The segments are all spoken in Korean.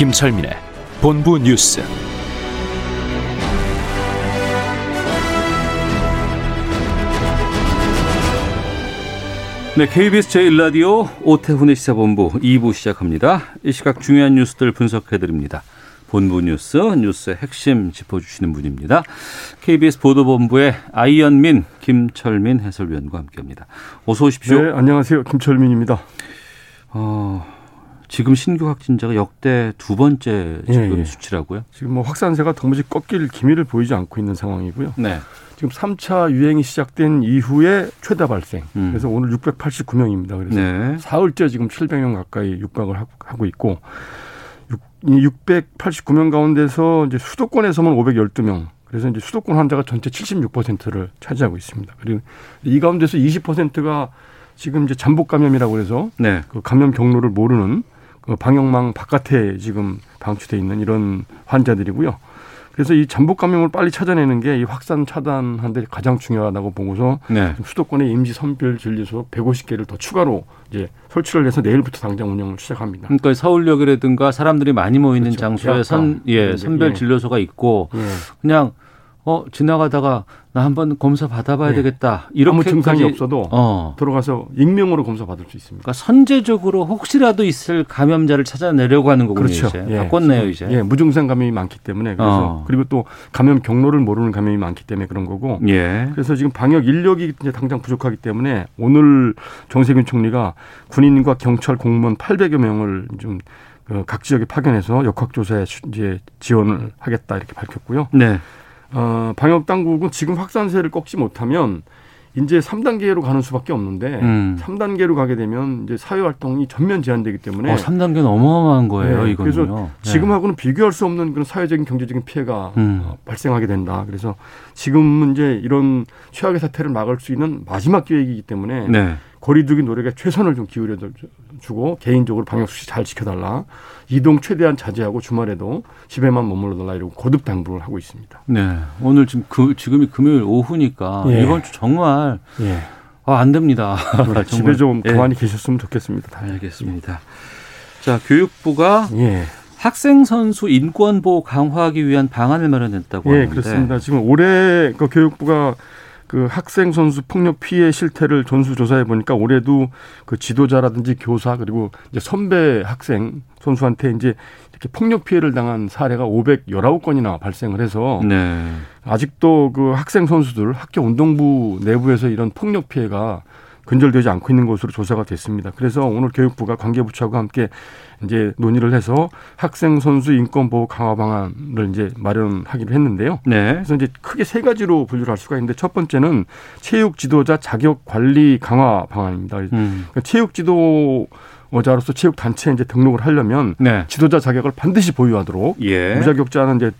김철민의 본부 뉴스. 네, KBS 제1라디오 오태훈의 시사본부 2부 시작합니다. 이 시각 중요한 뉴스들 분석해드립니다. 본부 뉴스, 뉴스의 핵심 짚어주시는 분입니다. KBS 보도본부의 아이언민, 김철민 해설위원과 함께합니다. 어서 오십시오. 네, 안녕하세요. 김철민입니다. 어, 지금 신규 확진자가 역대 두 번째 지금 예, 예. 수치라고요? 지금 뭐 확산세가 도무지 꺾일 기미를 보이지 않고 있는 상황이고요. 네. 지금 3차 유행이 시작된 이후에 최다 발생. 음. 그래서 오늘 689명입니다. 그래서 네. 사흘째 지금 700명 가까이 육박을 하- 하고 있고 육- 이 689명 가운데서 이제 수도권에서만 512명. 그래서 이제 수도권 환자가 전체 76%를 차지하고 있습니다. 그리고 이 가운데서 20%가 지금 이제 잠복 감염이라고 해서 네. 그 감염 경로를 모르는 그 방역망 바깥에 지금 방치돼 있는 이런 환자들이고요. 그래서 이 잠복 감염을 빨리 찾아내는 게 이 확산 차단하는데 가장 중요하다고 보고서 네. 수도권에 임시 선별 진료소 150개를 더 추가로 이제 설치를 해서 내일부터 당장 운영을 시작합니다. 그러니까 서울역이라든가 사람들이 많이 모이는 그렇죠. 장소에 선. 예, 예. 선별 진료소가 있고 예. 그냥 어 지나가다가 나 한번 검사 받아봐야 예. 되겠다 이렇게 증상이 없어도 어 들어가서 익명으로 검사 받을 수 있습니다. 그러니까 선제적으로 혹시라도 있을 감염자를 찾아내려고 하는 거군요 그렇죠. 이제 예. 바꿨네요 이제 예, 무증상 감염이 많기 때문에 그래서 어. 그리고 또 감염 경로를 모르는 감염이 많기 때문에 그런 거고 예. 그래서 지금 방역 인력이 이제 당장 부족하기 때문에 오늘 정세균 총리가 군인과 경찰 공무원 800여 명을 좀 어, 각 지역에 파견해서 역학조사에 수- 이제 지원을 하겠다 이렇게 밝혔고요. 네. 어, 방역 당국은 지금 확산세를 꺾지 못하면 이제 3단계로 가는 수밖에 없는데 음. 3단계로 가게 되면 이제 사회 활동이 전면 제한되기 때문에 어 3단계는 어마어마한 거예요 네, 이거는요. 그래서 네. 지금하고는 비교할 수 없는 그런 사회적인 경제적인 피해가 음. 어, 발생하게 된다. 그래서 지금은 이제 이런 최악의 사태를 막을 수 있는 마지막 기회이기 때문에 네. 거리두기 노력에 최선을 좀 기울여 주고 개인적으로 방역 수칙 잘 지켜달라. 이동 최대한 자제하고 주말에도 집에만 머물러 달라 이러고 거듭 당부를 하고 있습니다. 네. 오늘 지금 그 지금이 금요일 오후니까 예. 이번 주 정말 예. 아, 안 됩니다. 정말. 집에 좀 예. 가만히 계셨으면 좋겠습니다. 다들. 알겠습니다. 자, 교육부가 예. 학생 선수 인권 보호 강화하기 위한 방안을 마련했다고 예, 하는데 그렇습니다. 지금 올해 그 교육부가 그 학생 선수 폭력 피해 실태를 전수 조사해 보니까 올해도 그 지도자라든지 교사 그리고 이제 선배 학생 선수한테 이제 이렇게 폭력 피해를 당한 사례가 519건이나 발생을 해서 네. 아직도 그 학생 선수들 학교 운동부 내부에서 이런 폭력 피해가 근절되지 않고 있는 것으로 조사가 됐습니다. 그래서 오늘 교육부가 관계부처하고 함께 이제 논의를 해서 학생 선수 인권 보호 강화 방안을 이제 마련하기로 했는데요. 네. 그래서 이제 크게 세 가지로 분류를 할 수가 있는데 첫 번째는 체육 지도자 자격 관리 강화 방안입니다. 음. 그러니까 체육 지도 자로서 체육 단체에 이제 등록을 하려면 네. 지도자 자격을 반드시 보유하도록 예. 무자격자는 이제 이제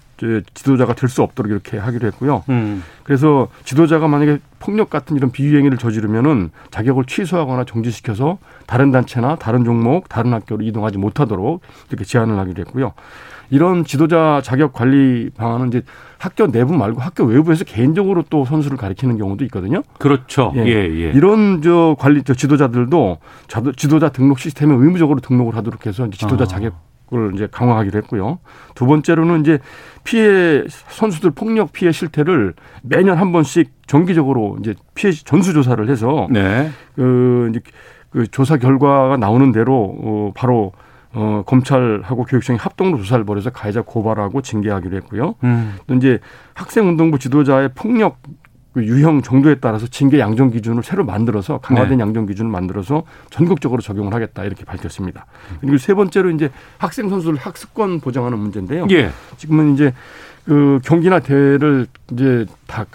지도자가 될 수 없도록 이렇게 하기로 했고요. 음. 그래서 지도자가 만약에 폭력 같은 이런 비위행위를 저지르면은 자격을 취소하거나 정지시켜서 다른 단체나 다른 종목, 다른 학교로 이동하지 못하도록 이렇게 제한을 하기로 했고요. 이런 지도자 자격 관리 방안은 이제 학교 내부 말고 학교 외부에서 개인적으로 또 선수를 가리키는 경우도 있거든요. 그렇죠. 예, 예. 예. 이런 저 관리 저 지도자들도 지도자 등록 시스템에 의무적으로 등록을 하도록 해서 지도자 아. 자격 을 이제 강화하기로 했고요. 두 번째로는 이제 피해 선수들 폭력 피해 실태를 매년 한 번씩 정기적으로 이제 피해 전수 조사를 해서 네. 그 이제 그 조사 결과가 나오는 대로 어 바로 어 검찰하고 교육청이 합동으로 조사를 벌여서 가해자 고발하고 징계하기로 했고요. 음. 또 이제 학생운동부 지도자의 폭력 그 유형 정도에 따라서 징계 양정 기준을 새로 만들어서 강화된 네. 양정 기준을 만들어서 전국적으로 적용을 하겠다 이렇게 밝혔습니다. 그리고 세 번째로 이제 학생 선수들 학습권 보장하는 문제인데요. 예. 지금은 이제 그 경기나 대회를 이제 다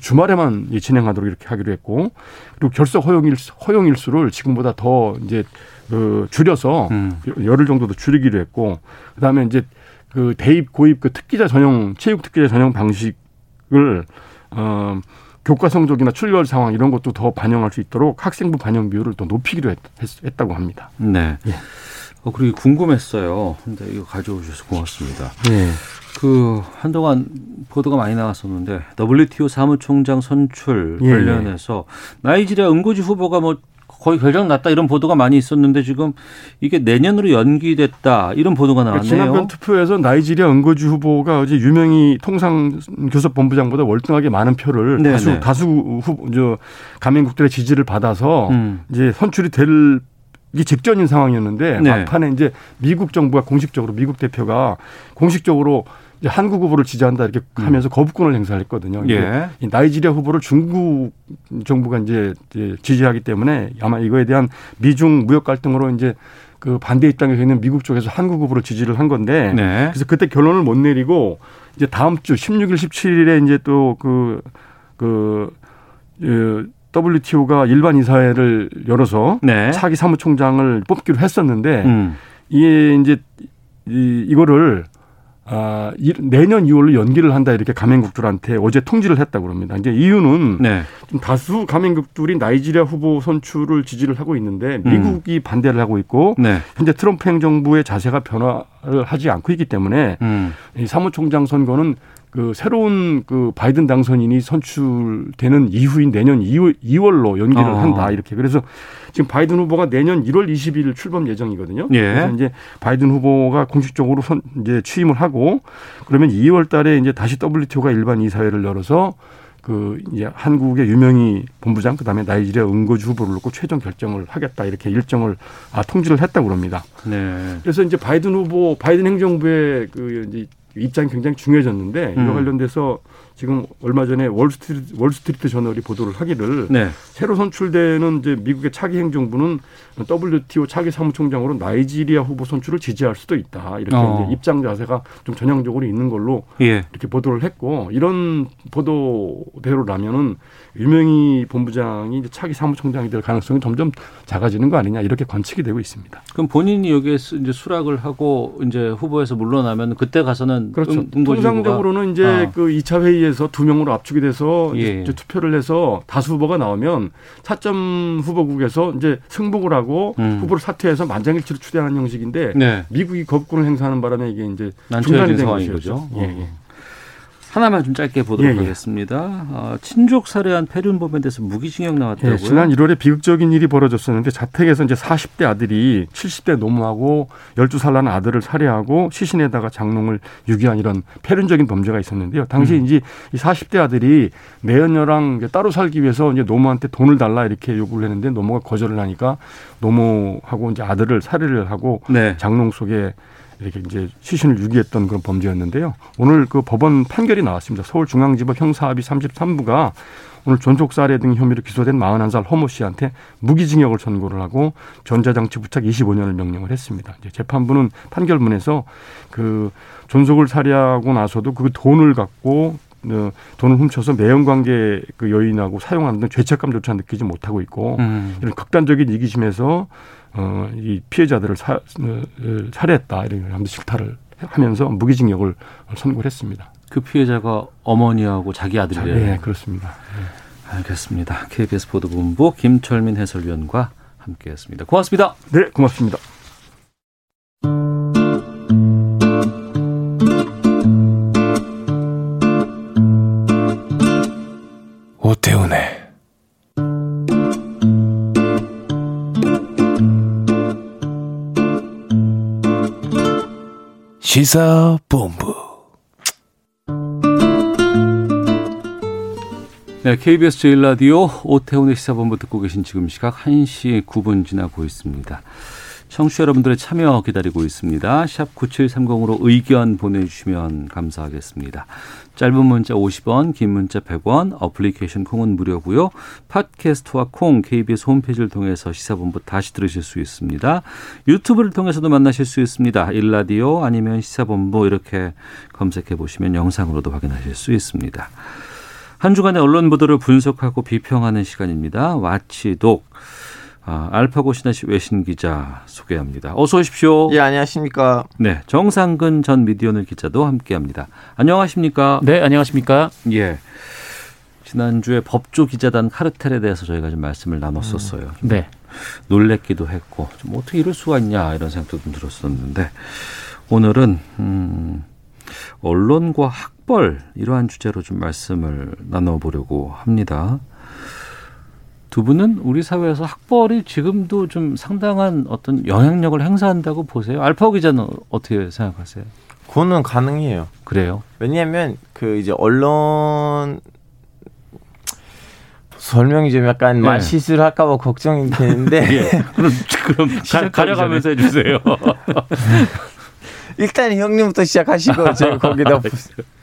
주말에만 진행하도록 이렇게 하기로 했고 그리고 결석 허용 일 허용 일수를 지금보다 더 이제 그 줄여서 음. 열흘 정도도 줄이기로 했고 그다음에 이제 그 대입 고입 그 특기자 전용 체육 특기자 전용 방식을 어 교과 성적이나 출결 상황 이런 것도 더 반영할 수 있도록 학생부 반영 비율을 더 높이기로 했, 했 다고 합니다. 네. 예. 어, 그리고 궁금했어요. 근데 이거 가져오셔서 고맙습니다. 네. 그 한동안 보도가 많이 나왔었는데 WTO 사무총장 선출 예, 예. 관련해서 나이지리아 은고지 후보가 뭐 거의 결정 났다 이런 보도가 많이 있었는데 지금 이게 내년으로 연기됐다 이런 보도가 그러니까 나왔네요. 지난번 투표에서 나이지리아 은거지 후보가 어제 유명희 통상 교섭본부장보다 월등하게 많은 표를 네네. 다수 네. 다수 후보 저 가맹국들의 지지를 받아서 음. 이제 선출이 될 이게 직전인 상황이었는데 네. 막판에 이제 미국 정부가 공식적으로 미국 대표가 공식적으로 한국 후보를 지지한다 이렇게 음. 하면서 거부권을 행사를 했거든요. 예. 이 나이지리아 후보를 중국 정부가 이제 지지하기 때문에 아마 이거에 대한 미중 무역 갈등으로 이제 그 반대 입장에 있는 미국 쪽에서 한국 후보를 지지를 한 건데 네. 그래서 그때 결론을 못 내리고 이제 다음 주 16일 17일에 이제 또그 그, 그 WTO가 일반 이사회를 열어서 네. 차기 사무총장을 뽑기로 했었는데 음. 이게 이제 이, 이거를 아, 내년 2월로 연기를 한다 이렇게 가맹국들한테 어제 통지를 했다고 합니다. 이제 이유는 네. 좀 다수 가맹국들이 나이지리아 후보 선출을 지지를 하고 있는데 음. 미국이 음. 반대를 하고 있고 네. 현재 트럼프 행정부의 자세가 변화를 하지 않고 있기 때문에 음. 이 사무총장 선거는 그 새로운 그 바이든 당선인이 선출되는 이후인 내년 2월, 2월로 연기를 어. 한다 이렇게 그래서 지금 바이든 후보가 내년 1월 20일 출범 예정이거든요. 예. 그래서 이제 바이든 후보가 공식적으로 선 이제 취임을 하고 그러면 2월 달에 이제 다시 WTO가 일반 이사회를 열어서 그 이제 한국의 유명희 본부장 그다음에 나이지리아 은거주 후보를 놓고 최종 결정을 하겠다 이렇게 일정을 아 통지를 했다고 그럽니다. 네. 그래서 이제 바이든 후보 바이든 행정부의 그 이제 입장이 굉장히 중요해졌는데 음. 이와 관련돼서 지금 얼마 전에 월스트리트, 월스트리트 저널이 보도를 하기를 네. 새로 선출되는 이제 미국의 차기 행정부는 WTO 차기 사무총장으로 나이지리아 후보 선출을 지지할 수도 있다 이렇게 어. 입장 자세가 좀 전향적으로 있는 걸로 예. 이렇게 보도를 했고 이런 보도대로라면은 유명희 본부장이 차기 사무총장이 될 가능성이 점점 작아지는 거 아니냐 이렇게 관측이 되고 있습니다. 그럼 본인이 여기에 이제 수락을 하고 이제 후보에서 물러나면 그때 가서는 그렇죠. 응, 통상적으로는 이제 아. 그 2차 회의 에서 두 명으로 압축이 돼서 예. 이제 투표를 해서 다수 후보가 나오면 차점 후보국에서 이제 승복을 하고 음. 후보를 사퇴해서 만장일치로 추대하는 형식인데 네. 미국이 거부권을 행사하는 바람에 이게 이제 중단이 된 것이죠. 예, 예. 하나만 좀 짧게 보도록 예, 예. 하겠습니다. 어, 친족 살해한 페륜범에 대해서 무기징역 나왔다고요? 예, 지난 1월에 비극적인 일이 벌어졌었는데 자택에서 이제 40대 아들이 70대 노무하고 12살 난 아들을 살해하고 시신에다가 장롱을 유기한 이런 폐륜적인 범죄가 있었는데요. 당시 음. 이제 이 40대 아들이 내연녀랑 따로 살기 위해서 이제 노무한테 돈을 달라 이렇게 요구를 했는데 노무가 거절을 하니까 노무하고 이제 아들을 살해를 하고 네. 장롱 속에 이렇게 이제 시신을 유기했던 그런 범죄였는데요. 오늘 그 법원 판결이 나왔습니다. 서울중앙지법 형사합의 33부가 오늘 존속 살해 등 혐의로 기소된 41살 허모 씨한테 무기징역을 선고를 하고 전자장치 부착 25년을 명령을 했습니다. 이제 재판부는 판결문에서 그 존속을 살해하고 나서도 그 돈을 갖고 어, 돈을 훔쳐서 매연관계 그 여인하고 사용하는 등 죄책감조차 느끼지 못하고 있고 음. 이런 극단적인 이기심에서 어, 이 피해자들을 사, 어, 살해했다 이런 하면서 실타를 하면서 무기징역을 선고를 했습니다. 그 피해자가 어머니하고 자기 아들이에요. 네, 그렇습니다. 네. 알겠습니다. KBS 보도본부 김철민 해설위원과 함께했습니다. 고맙습니다. 네, 고맙습니다. 오태훈의 시사본부 네, KBS 제일라디오 오태훈의 시사본부 듣고 계신 지금 시각 1시 9분 지나고 있습니다. 청취자 여러분들의 참여 기다리고 있습니다. 샵 9730으로 의견 보내주시면 감사하겠습니다. 짧은 문자 50원, 긴 문자 100원, 어플리케이션 콩은 무료고요. 팟캐스트와 콩, KBS 홈페이지를 통해서 시사본부 다시 들으실 수 있습니다. 유튜브를 통해서도 만나실 수 있습니다. 일라디오 아니면 시사본부 이렇게 검색해 보시면 영상으로도 확인하실 수 있습니다. 한 주간의 언론 보도를 분석하고 비평하는 시간입니다. 와치독. 아, 알파고 신하시 외신 기자 소개합니다. 어서 오십시오. 예, 안녕하십니까. 네, 정상근 전 미디어널 기자도 함께합니다. 안녕하십니까? 네, 안녕하십니까? 예. 지난주에 법조 기자단 카르텔에 대해서 저희가 좀 말씀을 나눴었어요. 좀 네. 놀랬기도 했고 좀 어떻게 이럴 수가 있냐 이런 생각도 좀 들었었는데 오늘은 음, 언론과 학벌 이러한 주제로 좀 말씀을 나눠보려고 합니다. 두 분은 우리 사회에서 학벌이 지금도 좀 상당한 어떤 영향력을 행사한다고 보세요. 알파 기자는 어떻게 생각하세요? 그거는 가능해요. 그래요? 왜냐하면 그 이제 언론 설명이 좀 약간 네. 말실수를 할까봐 걱정이 되는데 예. 그럼 그럼 가, 가려가면서 해주세요. 일단 형님부터 시작하시고 제가 거기다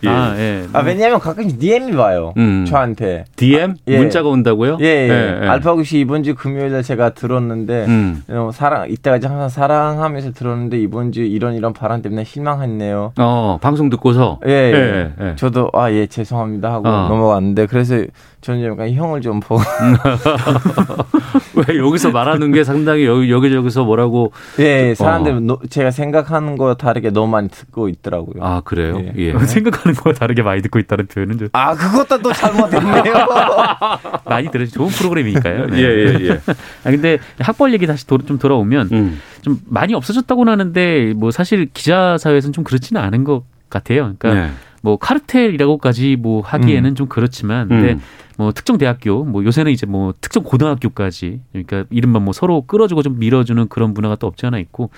예. 아, 예. 아 왜냐하면 가끔씩 DM이 와요 음. 저한테 DM 예. 문자가 온다고요? 예, 예. 예, 예. 알파고시 이번 주 금요일에 제가 들었는데 음. 어, 사랑 이때까지 항상 사랑하면서 들었는데 이번 주 이런 이런 바람 때문에 실망했네요. 어 방송 듣고서 예, 예. 예, 예. 저도 아 예 죄송합니다 하고 어. 넘어갔는데 그래서 저는 약간 형을 좀 보고 왜 여기서 말하는 게 상당히 여기 여기저기서 뭐라고 예, 사람들 어. 노- 제가 생각하는 거 다르게 너무 많이 듣고 있더라고요. 아 그래요? 예. 예. 생각하는 거와 다르게 많이 듣고 있다는 표현은 좀 아, 그것도 또 잘못했네요. 많이 들으시 좋은 프로그램이니까요. 네. 예, 예, 예. 아 근데 학벌 얘기 다시 도, 좀 돌아오면 음. 좀 많이 없어졌다고는 하는데 뭐 사실 기자 사회에서는 좀 그렇지는 않은 것 같아요. 그러니까 네. 뭐 카르텔이라고까지 뭐 하기에는 좀 그렇지만 근데 음. 뭐 특정 대학교 뭐 요새는 이제 뭐 특정 고등학교까지 그러니까 이른바 뭐 서로 끌어주고 좀 밀어주는 그런 문화가 또 없지 않아 있고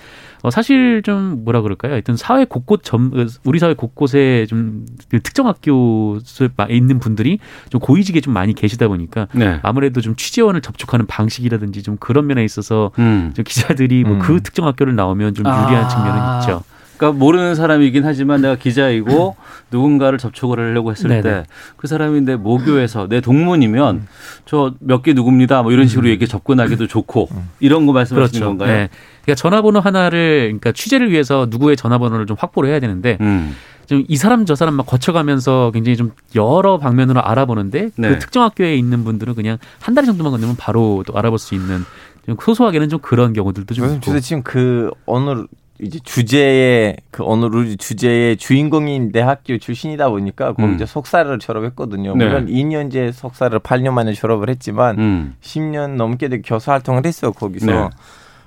어 사실 좀 뭐라 그럴까요? 하여튼 사회 곳곳 점 우리 사회 곳곳에 좀그 특정 학교에 있는 분들이 좀 고위직에 좀 많이 계시다 보니까 네. 아무래도 좀 취재원을 접촉하는 방식이라든지 좀 그런 면에 있어서 음. 좀 기자들이 뭐그 음. 특정 학교를 나오면 좀 유리한 아. 측면은 있죠. 그러니까 모르는 사람이긴 하지만 내가 기자이고 누군가를 접촉을 하려고 했을. 때 그 사람이 내 모교에서 내 동문이면 저 몇 개 누굽니다. 뭐 이런 식으로 이렇게 접근하기도 좋고 이런 거 말씀하시는 그렇죠. 건가요? 네. 그러니까 전화번호 하나를 그러니까 취재를 위해서 누구의 전화번호를 좀 확보를 해야 되는데 음. 좀이 사람 저 사람 막 거쳐가면서 굉장히 좀 여러 방면으로 알아보는데 네. 그 특정 학교에 있는 분들은 그냥 한 달 정도만 건너면 바로 또 알아볼 수 있는 좀 소소하게는 좀 그런 경우들도 좀 있고. 저도 지금 그 어느 이제 주제의 그 어느 루 주제의 주인공인 내 학교 출신이다 보니까 거기 음. 이제 석사를 졸업했거든요. 네. 물론 2년제 석사를 8년 만에 졸업을 했지만 음. 10년 넘게 된 교수 활동을 했어 거기서. 네.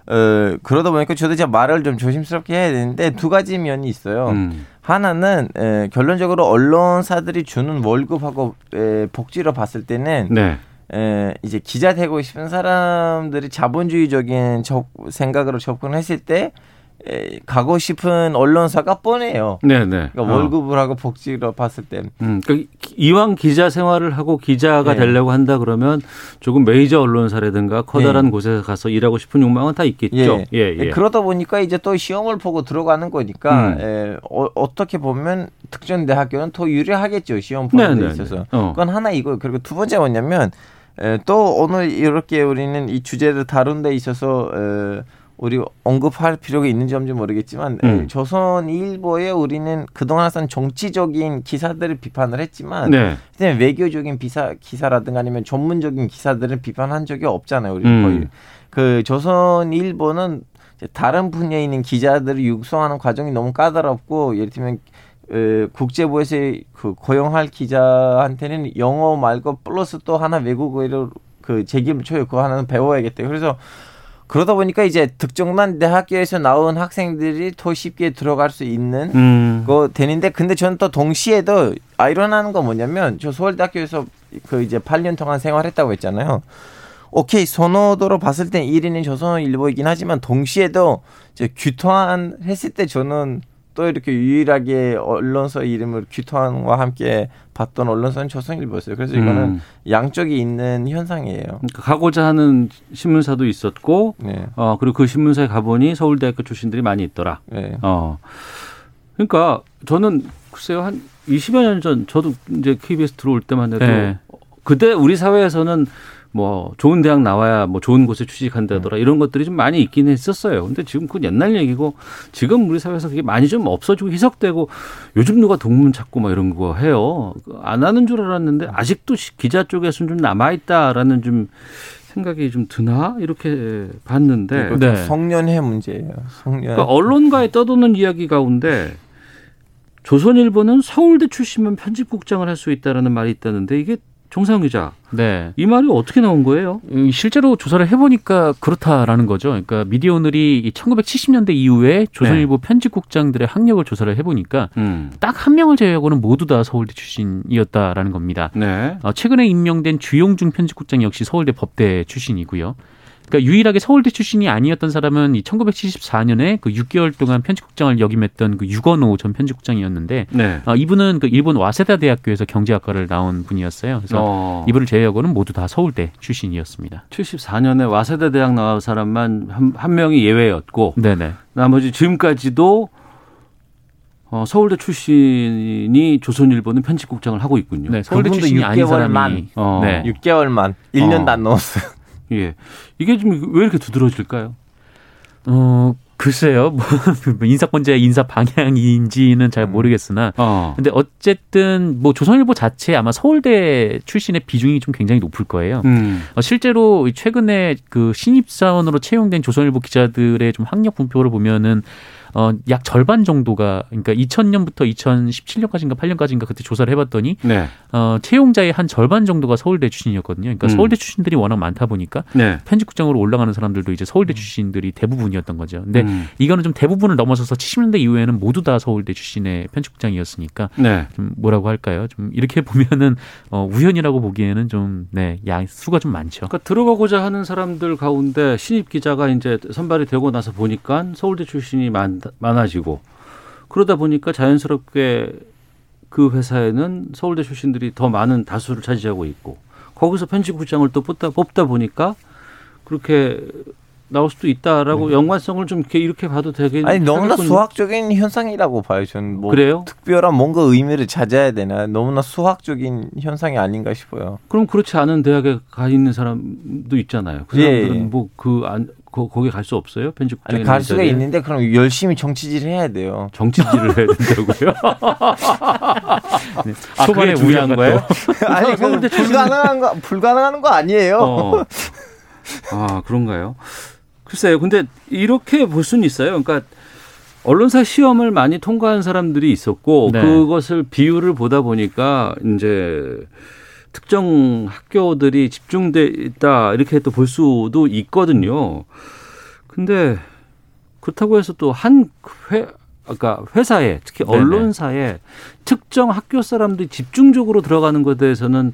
어, 그러다 보니까 저도 이제 말을 좀 조심스럽게 해야 되는데 두 가지 면이 있어요. 음. 하나는 에, 결론적으로 언론사들이 주는 월급하고 에, 복지로 봤을 때는 네. 에, 이제 기자 되고 싶은 사람들이 자본주의적인 접, 생각으로 접근했을 때 에, 가고 싶은 언론사가 뻔해요. 네, 네. 그러니까 어. 월급을 하고 복지로 봤을 때. 음, 그러니까 이왕 기자 생활을 하고 기자가 네. 되려고 한다 그러면 조금 메이저 언론사라든가 커다란 네. 곳에 가서 일하고 싶은 욕망은 다 있겠죠. 예, 예. 그러다 보니까 이제 또 시험을 보고 들어가는 거니까 음. 에, 어, 떻게 보면 특정 대학교는 더 유리하겠죠 시험 보는 네, 데 네, 있어서. 네. 어. 그건 하나 이거 그리고 두 번째 뭐냐면 에, 또 오늘 이렇게 우리는 이 주제를 다룬 데 있어서 에, 우리 언급할 필요가 있는지 없는지 모르겠지만 에, 음. 조선일보에 우리는 그동안 항상 정치적인 기사들을 비판을 했지만 네. 외교적인 기사 기사라든가 아니면 전문적인 기사들을 비판한 적이 없잖아요. 우리 음. 거의 그 조선일보는 다른 분야에 있는 기자들을 육성하는 과정이 너무 까다롭고 예를 들면 에, 국제부에서 그 고용할 기자한테는 영어 말고 플러스 또 하나 외국어로 그 책임을 쳐요. 그거 하나는 배워야겠다. 그래서 그러다 보니까 이제 특정만 대학교에서 나온 학생들이 더 쉽게 들어갈 수 있는 음. 거 되는데 근데 저는 또 동시에도 아이러니한 건 뭐냐면 저 서울대학교에서 그 이제 8년 동안 생활했다고 했잖아요. 오케이 선호도로 봤을 땐 1위는 조선일보이긴 하지만 동시에도 이제 규탄 했을 때 저는 또 이렇게 유일하게 언론사 이름을 귀토한과 함께 봤던 언론사는 조선일보였어요. 그래서 이거는 음. 양쪽이 있는 현상이에요. 그러니까 가고자 하는 신문사도 있었고, 네. 어 그리고 그 신문사에 가보니 서울대학교 출신들이 많이 있더라. 네. 어. 그러니까 저는 글쎄요 한 20여 년 전 저도 이제 KBS 들어올 때만 해도 네. 그때 우리 사회에서는 뭐 좋은 대학 나와야 뭐 좋은 곳에 취직한다더라 이런 것들이 좀 많이 있긴 했었어요. 근데 지금 그건 옛날 얘기고 지금 우리 사회에서 그게 많이 좀 없어지고 희석되고 요즘 누가 동문 찾고 막 이런 거 해요. 안 하는 줄 알았는데 아직도 시- 기자 쪽에서는 좀 남아 있다라는 좀 생각이 좀 드나 이렇게 봤는데 이거 네. 성년회 문제예요. 성년. 그러니까 언론가에 떠도는 이야기 가운데 조선일보는 서울대 출신만 편집국장을 할 수 있다라는 말이 있다는데 이게 정상 기자 네. 이 말이 어떻게 나온 거예요? 음, 실제로 조사를 해보니까 그렇다라는 거죠. 그러니까 미디어 오늘이 이 1970년대 이후에 조선일보 편집국장들의 학력을 조사를 해보니까 음. 딱한 명을 제외하고는 모두 다 서울대 출신이었다라는 겁니다. 네. 어, 최근에 임명된 주용중 편집국장 역시 서울대 법대 출신이고요. 그러니까 유일하게 서울대 출신이 아니었던 사람은 이 1974년에 그 6개월 동안 편집국장을 역임했던 그 유건호 전 편집국장이었는데 네. 어, 이분은 그 일본 와세다 대학교에서 경제학과를 나온 분이었어요. 그래서 어, 이분을 제외하고는 모두 다 서울대 출신이었습니다. 74년에 와세대 대학 나온 사람만 한, 한 명이 예외였고 네네. 나머지 지금까지도 어, 서울대 출신이 조선일보는 편집국장을 하고 있군요. 네, 서울대 그분도 출신이 아닌 6개월만. 사람이 어. 네. 6개월만 1년도 어. 안 넘었어요. 예. 이게 좀 왜 이렇게 두드러질까요? 어, 글쎄요. 뭐 인사권자의 인사 방향인지는 잘 모르겠으나 어. 근데 어쨌든 뭐 조선일보 자체 아마 서울대 출신의 비중이 좀 굉장히 높을 거예요. 음. 어, 실제로 최근에 그 신입사원으로 채용된 조선일보 기자들의 좀 학력 분표를 보면은 어, 약 절반 정도가 그러니까 2000년부터 2017년까지인가 8년까지인가 그때 조사를 해봤더니 네. 어, 채용자의 한 절반 정도가 서울대 출신이었거든요. 그러니까 음. 서울대 출신들이 워낙 많다 보니까 네. 편집국장으로 올라가는 사람들도 이제 서울대 출신들이 대부분이었던 거죠. 근데 음. 이거는 좀 대부분을 넘어서서 70년대 이후에는 모두 다 서울대 출신의 편집국장이었으니까 네. 좀 뭐라고 할까요? 좀 이렇게 보면은 어, 우연이라고 보기에는 좀 네, 양 수가 좀 많죠. 그러니까 들어가고자 하는 사람들 가운데 신입 기자가 이제 선발이 되고 나서 보니까 서울대 출신이 많, 많아지고 그러다 보니까 자연스럽게 그 회사에는 서울대 출신들이 더 많은 다수를 차지하고 있고 거기서 편집국장을 또 뽑다, 뽑다 보니까 그렇게 나올 수도 있다라고 연관성을 좀 이렇게, 이렇게 봐도 되겠 아니 너무나 하겠군요. 수학적인 현상이라고 봐요. 저는 뭐 그래요? 특별한 뭔가 의미를 찾아야 되나 너무나 수학적인 현상이 아닌가 싶어요. 그럼 그렇지 않은 대학에 가 있는 사람도 있잖아요. 그 예, 사람들은 예. 뭐그 안 거기 갈 수 없어요? 편집국장이 갈 수가 있는데 그럼 열심히 정치질 해야 돼요. 정치질을 해야 된다고요? 네, 아, 초반에 우려가 거예요? 아니 그 출신- 불가능한 거 불가능한 거 아니에요. 어. 아, 그런가요? 글쎄요. 근데 이렇게 볼 수는 있어요. 그러니까 언론사 시험을 많이 통과한 사람들이 있었고 네. 그것을 비율을 보다 보니까 이제 특정 학교들이 집중돼 있다 이렇게 또 볼 수도 있거든요. 근데 그렇다고 해서 또 한 회, 아까 회사에 특히 네네. 언론사에 특정 학교 사람들이 집중적으로 들어가는 것에 대해서는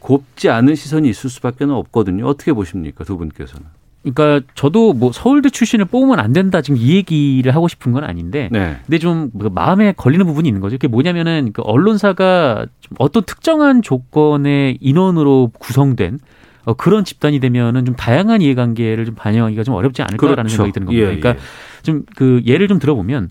곱지 않은 시선이 있을 수밖에 없거든요. 어떻게 보십니까, 두 분께서는? 그러니까 저도 뭐 서울대 출신을 뽑으면 안 된다 지금 이 얘기를 하고 싶은 건 아닌데 네. 근데 좀그 마음에 걸리는 부분이 있는 거죠. 그게 뭐냐면은 그 언론사가 좀 어떤 특정한 조건의 인원으로 구성된 어, 그런 집단이 되면은 좀 다양한 이해관계를 좀 반영하기가 좀 어렵지 않을까라는 생각이 드는 겁니다. 예, 그러니까 예. 좀그 예를 좀 들어보면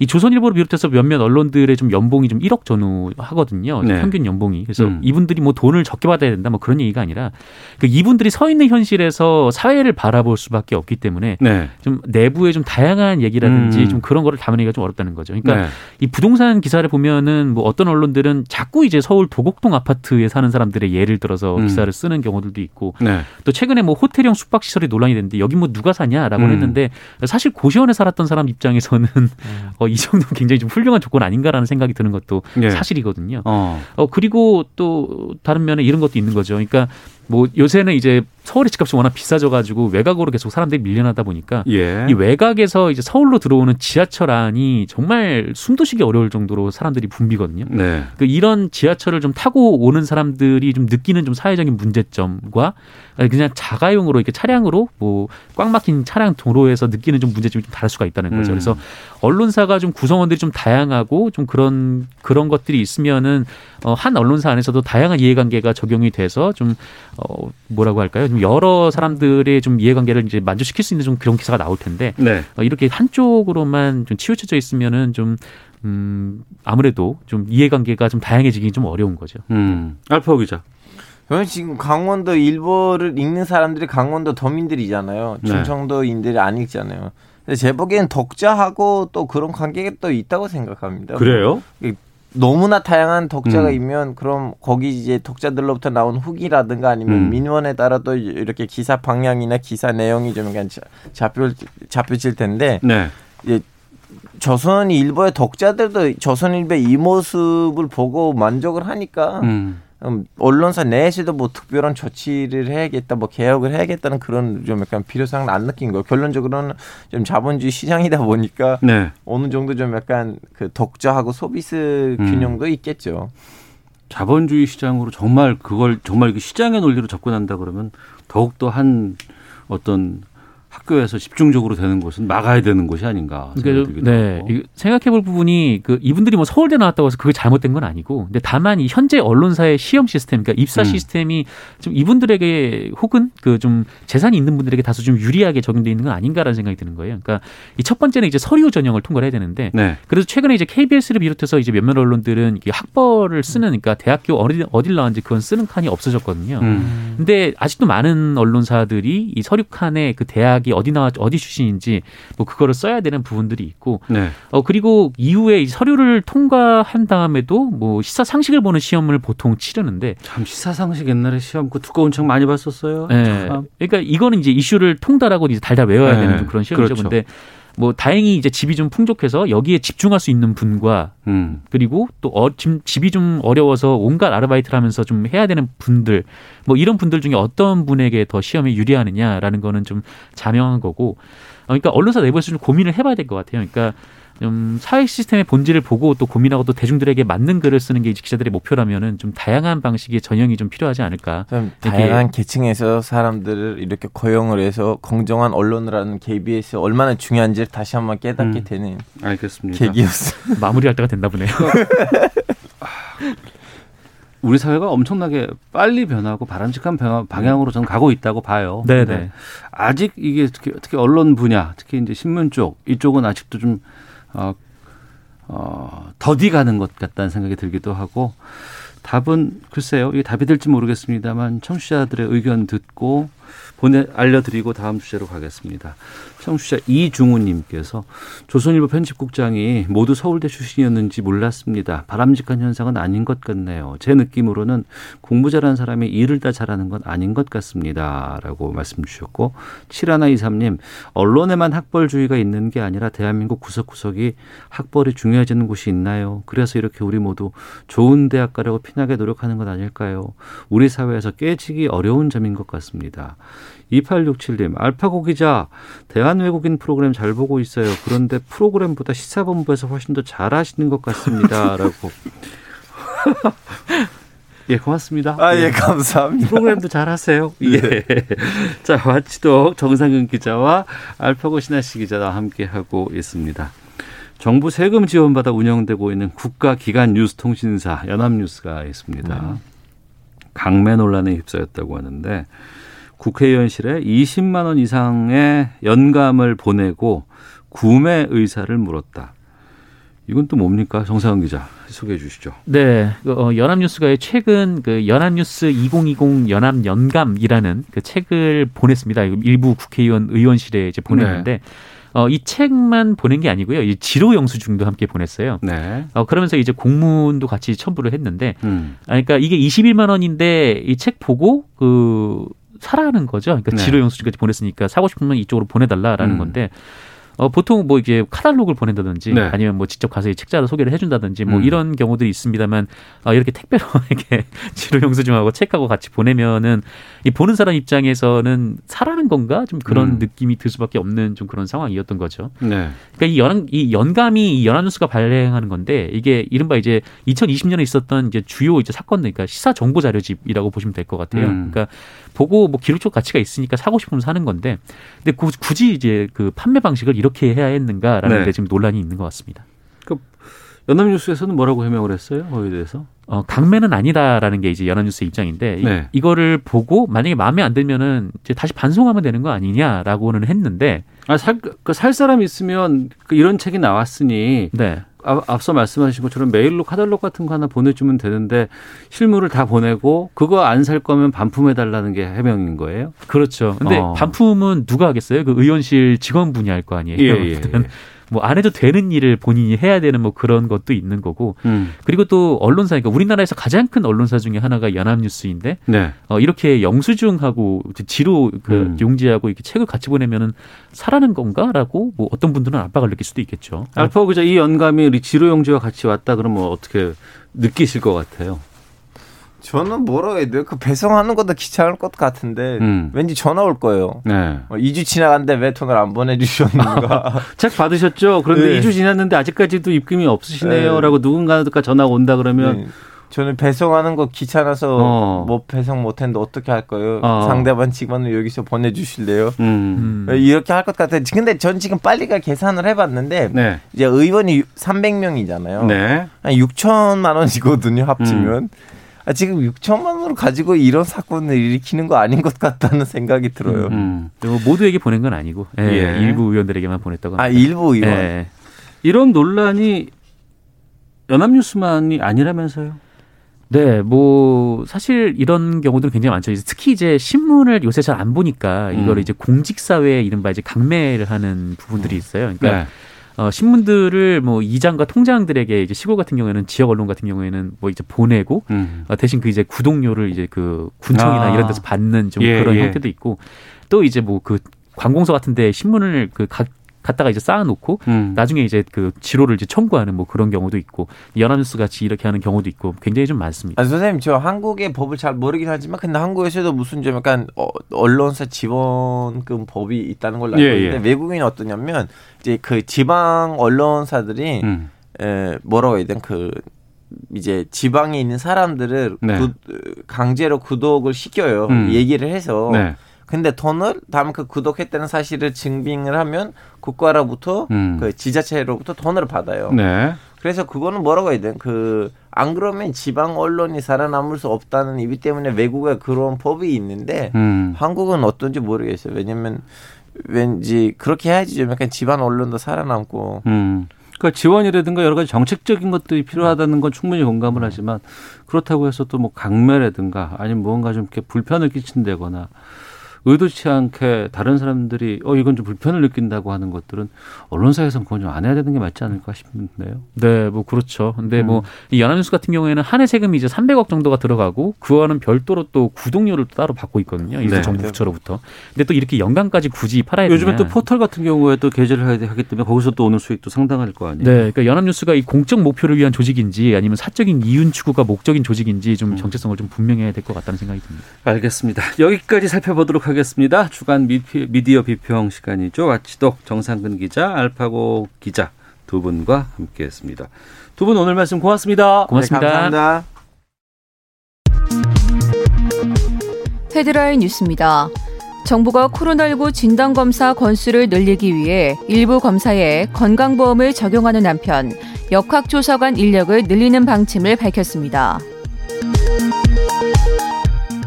이 조선일보를 비롯해서 몇몇 언론들의 좀 연봉이 좀 1억 전후 하거든요. 네. 평균 연봉이. 그래서 음. 이분들이 뭐 돈을 적게 받아야 된다 뭐 그런 얘기가 아니라 그 이분들이 서 있는 현실에서 사회를 바라볼 수밖에 없기 때문에 네. 좀 내부에 좀 다양한 얘기라든지 음. 좀 그런 거를 담으기가 좀 어렵다는 거죠. 그러니까 네. 이 부동산 기사를 보면은 뭐 어떤 언론들은 자꾸 이제 서울 도곡동 아파트에 사는 사람들의 예를 들어서 음. 기사를 쓰는 경우들도 있고 네. 또 최근에 뭐 호텔형 숙박 시설이 논란이 됐는데 여기 뭐 누가 사냐라고 음. 했는데 사실 고시원에 살았던 사람 입장에서는 어, 이 정도는 굉장히 좀 훌륭한 조건 아닌가라는 생각이 드는 것도 예. 사실이거든요. 어. 어 그리고 또 다른 면에 이런 것도 있는 거죠. 그러니까 뭐 요새는 이제 서울의 집값이 워낙 비싸져가지고 외곽으로 계속 사람들이 밀려나다 보니까 예. 이 외곽에서 이제 서울로 들어오는 지하철 안이 정말 숨도 쉬기 어려울 정도로 사람들이 붐비거든요. 네. 그 이런 지하철을 좀 타고 오는 사람들이 좀 느끼는 좀 사회적인 문제점과 그냥 자가용으로 이렇게 차량으로 뭐 꽉 막힌 차량 도로에서 느끼는 좀 문제점이 좀 다를 수가 있다는 거죠. 음. 그래서 언론사가 좀 구성원들이 좀 다양하고 좀 그런 그런 것들이 있으면은 어, 한 언론사 안에서도 다양한 이해관계가 적용이 돼서 좀 어, 뭐라고 할까요? 좀 여러 사람들의 좀 이해관계를 이제 만족시킬 수 있는 좀 그런 기사가 나올 텐데 네. 어, 이렇게 한쪽으로만 좀 치우쳐져 있으면은 좀 음, 아무래도 좀 이해관계가 좀 다양해지기 좀 어려운 거죠. 음. 알파 기자. 저는 지금 강원도 일보를 읽는 사람들이 강원도 도민들이잖아요. 네. 충청도인들이 안 읽잖아요. 근데 제 보기엔 독자하고 또 그런 관계가 또 있다고 생각합니다. 그래요? 너무나 다양한 독자가 음. 있면 그럼 거기 이제 독자들로부터 나온 후기라든가 아니면 음. 민원에 따라 또 이렇게 기사 방향이나 기사 내용이 좀 자- 잡혀 잡혀질 텐데 네. 조선일보의 독자들도 조선일보의 이 모습을 보고 만족을 하니까 음. 음, 언론사 내에서도 뭐 특별한 조치를 해야겠다, 뭐 개혁을 해야겠다는 그런 좀 약간 필요성을 안 느낀 거예요. 결론적으로는 좀 자본주의 시장이다 보니까 네. 어느 정도 좀 약간 그 독자하고 소비스 음. 균형도 있겠죠. 자본주의 시장으로 정말 그걸 정말 그 시장의 논리로 접근한다 그러면 더욱더 한 어떤 학교에서 집중적으로 되는 것은 막아야 되는 것이 아닌가 그러니까 네. 생각해 볼 부분이 그 이분들이 뭐 서울대 나왔다고 해서 그게 잘못된 건 아니고, 근데 다만 이 현재 언론사의 시험 시스템, 그러니까 입사 음. 시스템이 좀 이분들에게 혹은 그 좀 재산이 있는 분들에게 다소 좀 유리하게 적용돼 있는 건 아닌가라는 생각이 드는 거예요. 그러니까 이 첫 번째는 이제 서류 전형을 통과를 해야 되는데, 네. 그래서 최근에 이제 KBS를 비롯해서 이제 몇몇 언론들은 학벌을 쓰는, 그러니까 대학교 어디 어딜 나왔는지 그건 쓰는 칸이 없어졌거든요. 음. 근데 아직도 많은 언론사들이 이 서류 칸에 그 대학 이 어디 나왔 어디 출신인지 뭐 그거를 써야 되는 부분들이 있고 네. 어 그리고 이후에 이 서류를 통과한 다음에도 뭐 시사 상식을 보는 시험을 보통 치르는데 참 시사 상식 옛날에 시험 그 두꺼운 책 많이 봤었어요. 예. 참. 그러니까 이거는 이제 이슈를 통달하고 이제 달달 외워야 네, 되는 좀 그런 시험이죠. 그렇죠. 근데 뭐 다행히 이제 집이 좀 풍족해서 여기에 집중할 수 있는 분과 음. 그리고 또 어, 집, 집이 좀 어려워서 온갖 아르바이트를 하면서 좀 해야 되는 분들 뭐 이런 분들 중에 어떤 분에게 더 시험에 유리하느냐라는 거는 좀 자명한 거고 어, 그러니까 언론사 내부에서 좀 고민을 해봐야 될 것 같아요. 그러니까 좀 사회 시스템의 본질을 보고 또 고민하고 또 대중들에게 맞는 글을 쓰는 게 기자들의 목표라면은 좀 다양한 방식의 전형이 좀 필요하지 않을까. 좀 이게- 다양한 계층에서 사람들을 이렇게 고용을 해서 공정한 언론을 하는 KBS 얼마나 중요한지를 다시 한번 깨닫게 음. 되는 알겠습니다. 계기였어요. 마무리할 때가 됐나 보네요. 우리 사회가 엄청나게 빨리 변하고 바람직한 변화- 방향으로 저는 가고 있다고 봐요. 네네. 아직 이게 특히, 특히 언론 분야, 특히 이제 신문 쪽 이쪽은 아직도 좀 어, 어, 더디 가는 것 같다는 생각이 들기도 하고 답은 글쎄요 이게 답이 될지 모르겠습니다만 청취자들의 의견 듣고 보내 알려드리고 다음 주제로 가겠습니다. 청취자 이중우님께서 조선일보 편집국장이 모두 서울대 출신이었는지 몰랐습니다. 바람직한 현상은 아닌 것 같네요. 제 느낌으로는 공부 잘하는 사람이 일을 다 잘하는 건 아닌 것 같습니다. 라고 말씀 주셨고 7123님 언론에만 학벌주의가 있는 게 아니라 대한민국 구석구석이 학벌이 중요해지는 곳이 있나요? 그래서 이렇게 우리 모두 좋은 대학 가려고 피나게 노력하는 건 아닐까요? 우리 사회에서 깨지기 어려운 점인 것 같습니다. 2867님, 알파고 기자, 대한 외국인 프로그램 잘 보고 있어요. 그런데 프로그램보다 시사본부에서 훨씬 더 잘하시는 것 같습니다. 라고. 예, 고맙습니다. 아, 예, 감사합니다. 프로그램도 잘하세요. 예. 자, 와치독 정상근 기자와 알파고 신하씨 기자와 함께하고 있습니다. 정부 세금 지원받아 운영되고 있는 국가기관 뉴스통신사 연합뉴스가 있습니다. 강매 논란에 휩싸였다고 하는데 국회의원실에 20만 원 이상의 연감을 보내고 구매 의사를 물었다. 이건 또 뭡니까? 정상훈 기자 소개해 주시죠. 네, 그, 어, 연합뉴스가 최근 그 연합뉴스 2020 연합연감이라는 그 책을 보냈습니다. 일부 국회의원 의원실에 이제 보냈는데 어, 이 책만 보낸 게 아니고요. 이 지로 영수증도 함께 보냈어요. 네. 어, 그러면서 이제 공문도 같이 첨부를 했는데, 음. 아, 그러니까 이게 21만 원인데 이 책 보고 그 사라는 거죠. 그러니까 네. 지로 영수증까지 보냈으니까 사고 싶으면 이쪽으로 보내달라라는 음. 건데, 어, 보통 뭐 이게 카탈로그를 보낸다든지 네. 아니면 뭐 직접 가서 이 책자로 소개를 해준다든지 뭐 음. 이런 경우들이 있습니다만 아, 이렇게 택배로 이렇게 치료 영수증하고 책하고 같이 보내면은 이 보는 사람 입장에서는 사라는 건가 좀 그런 음. 느낌이 들 수밖에 없는 좀 그런 상황이었던 거죠. 네. 그러니까 이 연, 이 연감이 이 연합뉴스가 발행하는 건데 이게 이른바 이제 2020년에 있었던 이제 주요 이제 사건, 그러니까 시사 정보 자료집이라고 보시면 될 것 같아요. 음. 그러니까 보고 뭐 기록적 가치가 있으니까 사고 싶으면 사는 건데, 근데 구- 굳이 이제 그 판매 방식을 이렇게 해야 했는가라는 네. 데 지금 논란이 있는 것 같습니다. 연합뉴스에서는 뭐라고 해명을 했어요? 거기에 대해서? 어, 강매는 아니다라는 게 이제 연합뉴스의 입장인데 이- 네. 이 거를 보고 만약에 마음에 안 들면은 이제 다시 반송하면 되는 거 아니냐라고는 했는데, 아, 살, 그 살 사람 있으면 그 이런 책이 나왔으니 네. 아, 앞서 말씀하신 것처럼 메일로 카탈로그 같은 거 하나 보내주면 되는데 실물을 다 보내고 그거 안 살 거면 반품해 달라는 게 해명인 거예요? 그렇죠. 근데 어. 반품은 누가 하겠어요? 그 의원실 직원분이 할 거 아니에요. 예, 예, 예. 뭐 안 해도 되는 일을 본인이 해야 되는 뭐 그런 것도 있는 거고 음. 그리고 또 언론사 그러니까 우리나라에서 가장 큰 언론사 중에 하나가 연합뉴스인데 네. 어 이렇게 영수증하고 지로 그 음. 용지하고 이렇게 책을 같이 보내면은 사라는 건가라고 뭐 어떤 분들은 압박을 느낄 수도 있겠죠. 알파 기자 이 연감이 우리 지로 용지와 같이 왔다 그러면 어떻게 느끼실 것 같아요? 저는 뭐라고 해야 돼요? 그 배송하는 것도 귀찮을 것 같은데 음. 왠지 전화 올 거예요. 네. 어, 2주 지나갔는데 왜 돈을 안 보내주셨는가? 책 받으셨죠? 그런데 네. 2주 지났는데 아직까지도 입금이 없으시네요. 네. 라고 누군가가 전화가 온다 그러면 네. 저는 배송하는 거 귀찮아서 어. 뭐 배송 못했는데 어떻게 할 거예요? 어. 상대방 직원을 여기서 보내주실래요? 음. 음. 이렇게 할 것 같아요. 근데 전 지금 빨리가 계산을 해봤는데 네. 이제 의원이 300명이잖아요. 네. 한 6천만 원이거든요 합치면. 음. 아, 지금 6천만 원을 가지고 이런 사건을 일으키는 거 아닌 것 같다는 생각이 들어요. 음. 뭐 모두에게 보낸 건 아니고 예, 예. 일부 의원들에게만 보냈다고 아 합니다. 일부 의원. 예. 이런 논란이 연합뉴스만이 아니라면서요? 네, 뭐 사실 이런 경우들은 굉장히 많죠. 이제 특히 이제 신문을 요새 잘 안 보니까 이걸 음. 이제 공직 사회에 이른바 이제 강매를 하는 부분들이 있어요. 그러니까 네. 어, 신문들을 뭐 이장과 통장들에게 이제 시골 같은 경우에는 지역 언론 같은 경우에는 뭐 이제 보내고 음. 어, 대신 그 이제 구독료를 이제 그 군청이나 아. 이런 데서 받는 좀 예, 그런 예. 형태도 있고 또 이제 뭐 그 관공서 같은 데 신문을 그 가, 갖다가 이제 쌓아놓고 음. 나중에 이제 그 지로를 이제 청구하는 뭐 그런 경우도 있고 연합뉴스 같이 이렇게 하는 경우도 있고 굉장히 좀 많습니다. 아, 선생님 저 한국의 법을 잘 모르긴 하지만 근데 한국에서도 무슨 좀 약간 어, 언론사 지원금 법이 있다는 걸로 알고 예, 있는데 예. 외국인이 어떠냐면 이제 그 지방 언론사들이 음. 에, 뭐라고 해야 되나 그 이제 지방에 있는 사람들을 네. 구- 강제로 구독을 시켜요. 음. 얘기를 해서. 네. 근데 돈을 다음 그 구독했다는 사실을 증빙을 하면 국가로부터 음. 그 지자체로부터 돈을 받아요. 네. 그래서 그거는 뭐라고 해야 돼? 그안 그러면 지방 언론이 살아남을 수 없다는 이유 때문에 외국에 그런 법이 있는데 음. 한국은 어떤지 모르겠어요. 왜냐면 왠지 그렇게 해야지 좀 약간 지방 언론도 살아남고 음. 그러니까 지원이라든가 여러 가지 정책적인 것들이 필요하다는 건 충분히 공감을 하지만 그렇다고 해서 또 뭐 강매라든가 아니면 무언가 좀 이렇게 불편을 끼친다거나 의도치 않게 다른 사람들이 어 이건 좀 불편을 느낀다고 하는 것들은 언론사에서는 그건 좀 안 해야 되는 게 맞지 않을까 싶은데요. 네, 뭐 그렇죠. 근데 음. 뭐이 연합뉴스 같은 경우에는 한 해 세금이 이제 300억 정도가 들어가고 그와는 별도로 또 구독료를 또 따로 받고 있거든요. 이제 네. 정부 부처로부터. 근데 또 이렇게 연간까지 굳이 팔아야 요즘에 또 되냐. 포털 같은 경우에 또 게재를 해야 하기 때문에 거기서 또 오는 수익도 상당할 거 아니에요. 네, 그러니까 연합뉴스가 이 공적 목표를 위한 조직인지 아니면 사적인 이윤 추구가 목적인 조직인지 음. 좀 정체성을 좀 분명해야 될 것 같다는 생각이 듭니다. 알겠습니다. 여기까지 살펴보도록 하겠습니다. 주간 미피, 미디어 비평 시간이죠. 와치독 정상근 기자, 알파고 기자 두 분과 함께했습니다. 두 분 오늘 말씀 고맙습니다. 고맙습니다. 네, 감사합니다. 헤드라인 뉴스입니다. 정부가 코로나19 진단검사 건수를 늘리기 위해 일부 검사에 건강보험을 적용하는 한편 역학조사관 인력을 늘리는 방침을 밝혔습니다.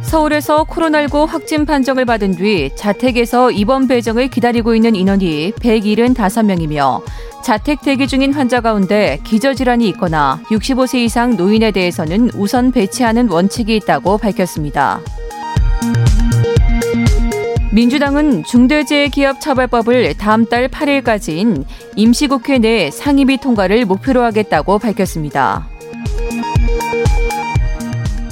서울에서 코로나19 확진 판정을 받은 뒤 자택에서 입원 배정을 기다리고 있는 인원이 175명이며 자택 대기 중인 환자 가운데 기저질환이 있거나 65세 이상 노인에 대해서는 우선 배치하는 원칙이 있다고 밝혔습니다. 민주당은 중대재해기업처벌법을 다음 달 8일까지인 임시국회 내 상임위 통과를 목표로 하겠다고 밝혔습니다.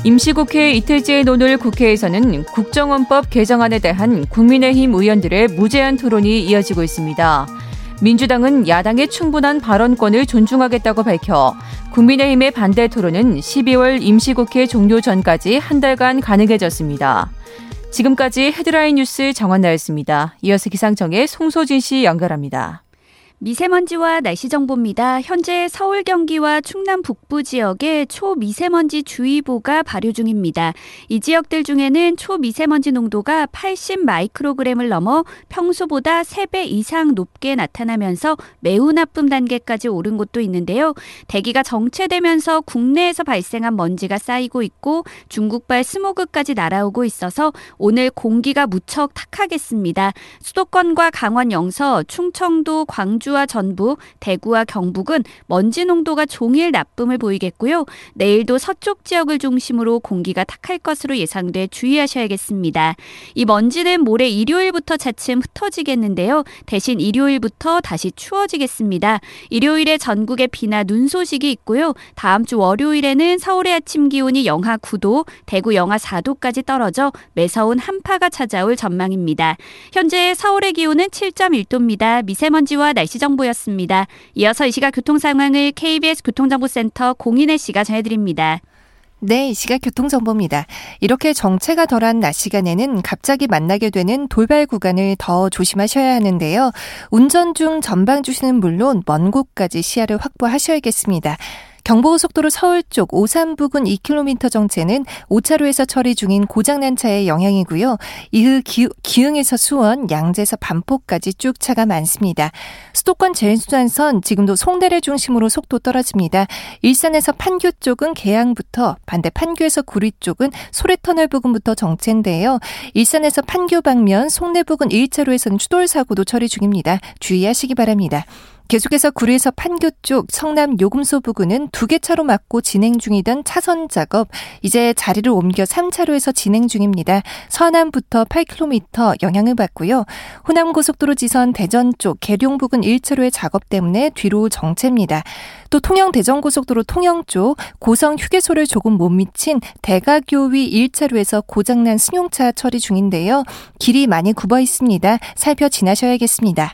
임시국회 이틀째 논을 국회에서는 국정원법 개정안에 대한 국민의힘 의원들의 무제한 토론이 이어지고 있습니다. 민주당은 야당의 충분한 발언권을 존중하겠다고 밝혀 국민의힘의 반대 토론은 12월 임시국회 종료 전까지 한 달간 가능해졌습니다. 지금까지 헤드라인 뉴스 정원나였습니다. 이어서 기상청의 송소진 씨 연결합니다. 미세먼지와 날씨 정보입니다. 현재 서울 경기와 충남 북부 지역에 초미세먼지 주의보가 발효 중입니다. 이 지역들 중에는 초미세먼지 농도가 80 마이크로그램을 넘어 평소보다 3배 이상 높게 나타나면서 매우 나쁨 단계까지 오른 곳도 있는데요. 대기가 정체되면서 국내에서 발생한 먼지가 쌓이고 있고 중국발 스모그까지 날아오고 있어서 오늘 공기가 무척 탁하겠습니다. 수도권과 강원 영서, 충청도, 광주 광주와 전북, 대구와 경북은 먼지 농도가 종일 나쁨을 보이겠고요. 내일도 서쪽 지역을 중심으로 공기가 탁할 것으로 예상돼 주의하셔야겠습니다. 이 먼지는 모레 일요일부터 차츰 흩어지겠는데요. 대신 일요일부터 다시 추워지겠습니다. 일요일에 전국에 비나 눈 소식이 있고요. 다음 주 월요일에는 서울의 아침 기온이 영하 9도, 대구 영하 4도까지 떨어져 매서운 한파가 찾아올 전망입니다. 현재 서울의 기온은 7.1도입니다. 미세먼지와 날씨 날씨 정보였습니다. 이어서 이 시각 교통 상황을 KBS 교통정보센터 공인혜 씨가 전해드립니다. 네, 이 시각 교통정보입니다. 이렇게 정체가 덜한 낮 시간에는 갑자기 만나게 되는 돌발 구간을 더 조심하셔야 하는데요. 운전 중 전방 주시는 물론 먼 곳까지 시야를 확보하셔야겠습니다. 경부고속도로 서울 쪽 오산 부근 2km 정체는 5차로에서 처리 중인 고장난 차의 영향이고요. 이후 기, 기흥에서 수원, 양재에서 반포까지 쭉 차가 많습니다. 수도권 제일순환선 지금도 송대를 중심으로 속도 떨어집니다. 일산에서 판교 쪽은 개항부터 반대 판교에서 구리 쪽은 소래터널 부근부터 정체인데요. 일산에서 판교 방면 송내 부근 1차로에서는 추돌 사고도 처리 중입니다. 주의하시기 바랍니다. 계속해서 구리에서 판교 쪽 성남 요금소 부근은 두 개 차로 막고 진행 중이던 차선 작업 이제 자리를 옮겨 3차로에서 진행 중입니다. 서남부터 8km 영향을 받고요. 호남 고속도로 지선 대전 쪽 계룡 부근 1차로의 작업 때문에 뒤로 정체입니다. 또 통영 대전 고속도로 통영 쪽 고성 휴게소를 조금 못 미친 대가교위 1차로에서 고장난 승용차 처리 중인데요. 길이 많이 굽어 있습니다. 살펴 지나셔야겠습니다.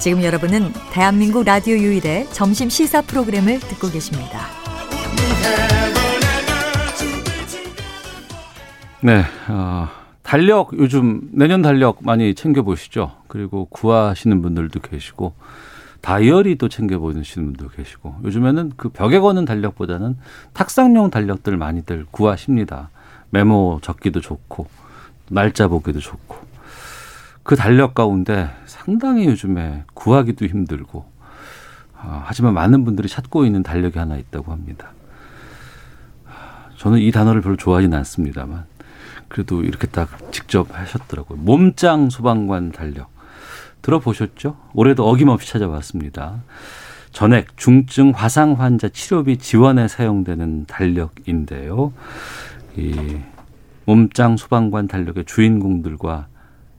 지금 여러분은 대한민국 라디오 유일의 점심 시사 프로그램을 듣고 계십니다. 네, 어, 달력 요즘 내년 달력 많이 챙겨 보시죠. 그리고 구하시는 분들도 계시고 다이어리도 챙겨 보시는 분도 계시고 요즘에는 그 벽에 거는 달력보다는 탁상용 달력들 많이들 구하십니다. 메모 적기도 좋고 날짜 보기도 좋고 그 달력 가운데 상당히 요즘에 구하기도 힘들고 어, 하지만 많은 분들이 찾고 있는 달력이 하나 있다고 합니다. 저는 이 단어를 별로 좋아하지는 않습니다만 그래도 이렇게 딱 직접 하셨더라고요. 몸짱 소방관 달력 들어보셨죠? 올해도 어김없이 찾아왔습니다. 전액 중증 화상 환자 치료비 지원에 사용되는 달력인데요. 이 몸짱 소방관 달력의 주인공들과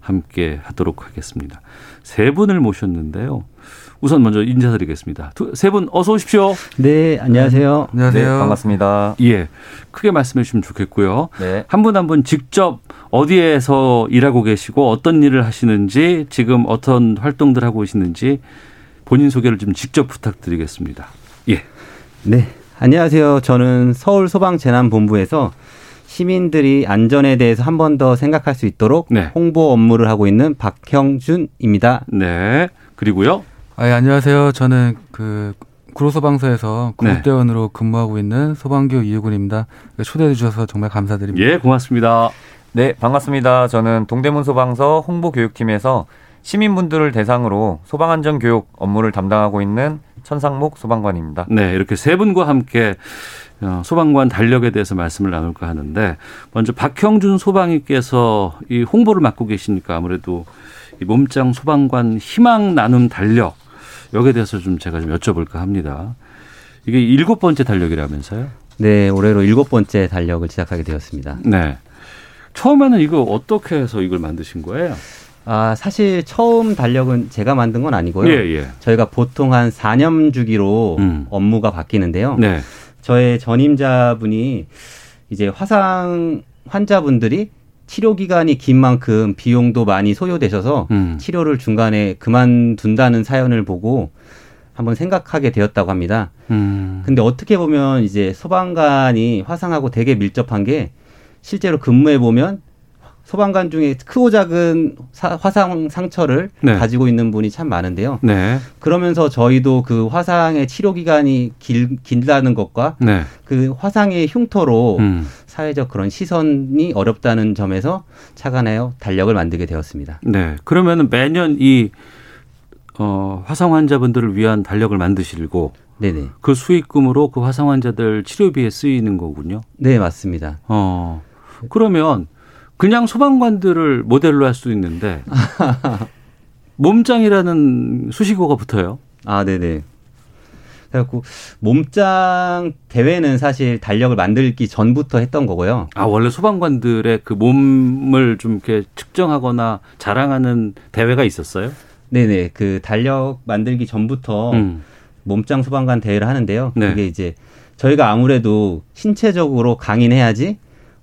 함께 하도록 하겠습니다. 세 분을 모셨는데요. 우선 먼저 인사드리겠습니다. 세 분 어서 오십시오. 네, 안녕하세요. 안녕하세요. 네, 반갑습니다. 예. 크게 말씀해 주시면 좋겠고요. 네. 한분 한 분 직접 어디에서 일하고 계시고 어떤 일을 하시는지 지금 어떤 활동들 하고 계시는지 본인 소개를 좀 직접 부탁드리겠습니다. 예. 네. 안녕하세요. 저는 서울 소방재난본부에서 시민들이 안전에 대해서 한 번 더 생각할 수 있도록 네. 홍보 업무를 하고 있는 박형준입니다. 네. 그리고요. 아, 예, 안녕하세요. 저는 그 구로소방서에서 네. 구급대원으로 근무하고 있는 소방교 이유근입니다. 초대해 주셔서 정말 감사드립니다. 예, 고맙습니다. 네, 반갑습니다. 저는 동대문 소방서 홍보교육팀에서 시민분들을 대상으로 소방안전 교육 업무를 담당하고 있는 천상목 소방관입니다. 네, 이렇게 세 분과 함께 어, 소방관 달력에 대해서 말씀을 나눌까 하는데 먼저 박형준 소방위께서 이 홍보를 맡고 계시니까 아무래도 이 몸짱 소방관 희망 나눔 달력 여기에 대해서 좀 제가 좀 여쭤볼까 합니다. 이게 일곱 번째 달력이라면서요? 네, 올해로 일곱 번째 달력을 시작하게 되었습니다. 네. 처음에는 이거 어떻게 해서 이걸 만드신 거예요? 아, 사실 처음 달력은 제가 만든 건 아니고요. 예, 예. 저희가 보통 한 4년 주기로 업무가 바뀌는데요. 네. 저의 전임자분이 이제 화상 환자분들이 치료 기간이 긴 만큼 비용도 많이 소요되셔서 음. 치료를 중간에 그만둔다는 사연을 보고 한번 생각하게 되었다고 합니다. 음. 근데 어떻게 보면 이제 소방관이 화상하고 되게 밀접한 게 실제로 근무해 보면 소방관 중에 크고 작은 사- 화상 상처를 네. 가지고 있는 분이 참 많은데요. 네. 그러면서 저희도 그 화상의 치료 기간이 길, 길다는 것과 네. 그 화상의 흉터로 음. 사회적 그런 시선이 어렵다는 점에서 착안하여 달력을 만들게 되었습니다. 네. 그러면은 매년 이 어, 화상 환자분들을 위한 달력을 만드시고 네네. 그 수익금으로 그 화상 환자들 치료비에 쓰이는 거군요. 네, 맞습니다. 어. 그러면 그냥 소방관들을 모델로 할 수도 있는데 몸짱이라는 수식어가 붙어요. 아, 네네. 그래갖고 몸짱 대회는 사실 달력을 만들기 전부터 했던 거고요. 아, 원래 소방관들의 그 몸을 좀 이렇게 측정하거나 자랑하는 대회가 있었어요? 네네. 그 달력 만들기 전부터 음. 몸짱 소방관 대회를 하는데요. 네. 그게 이제 저희가 아무래도 신체적으로 강인해야지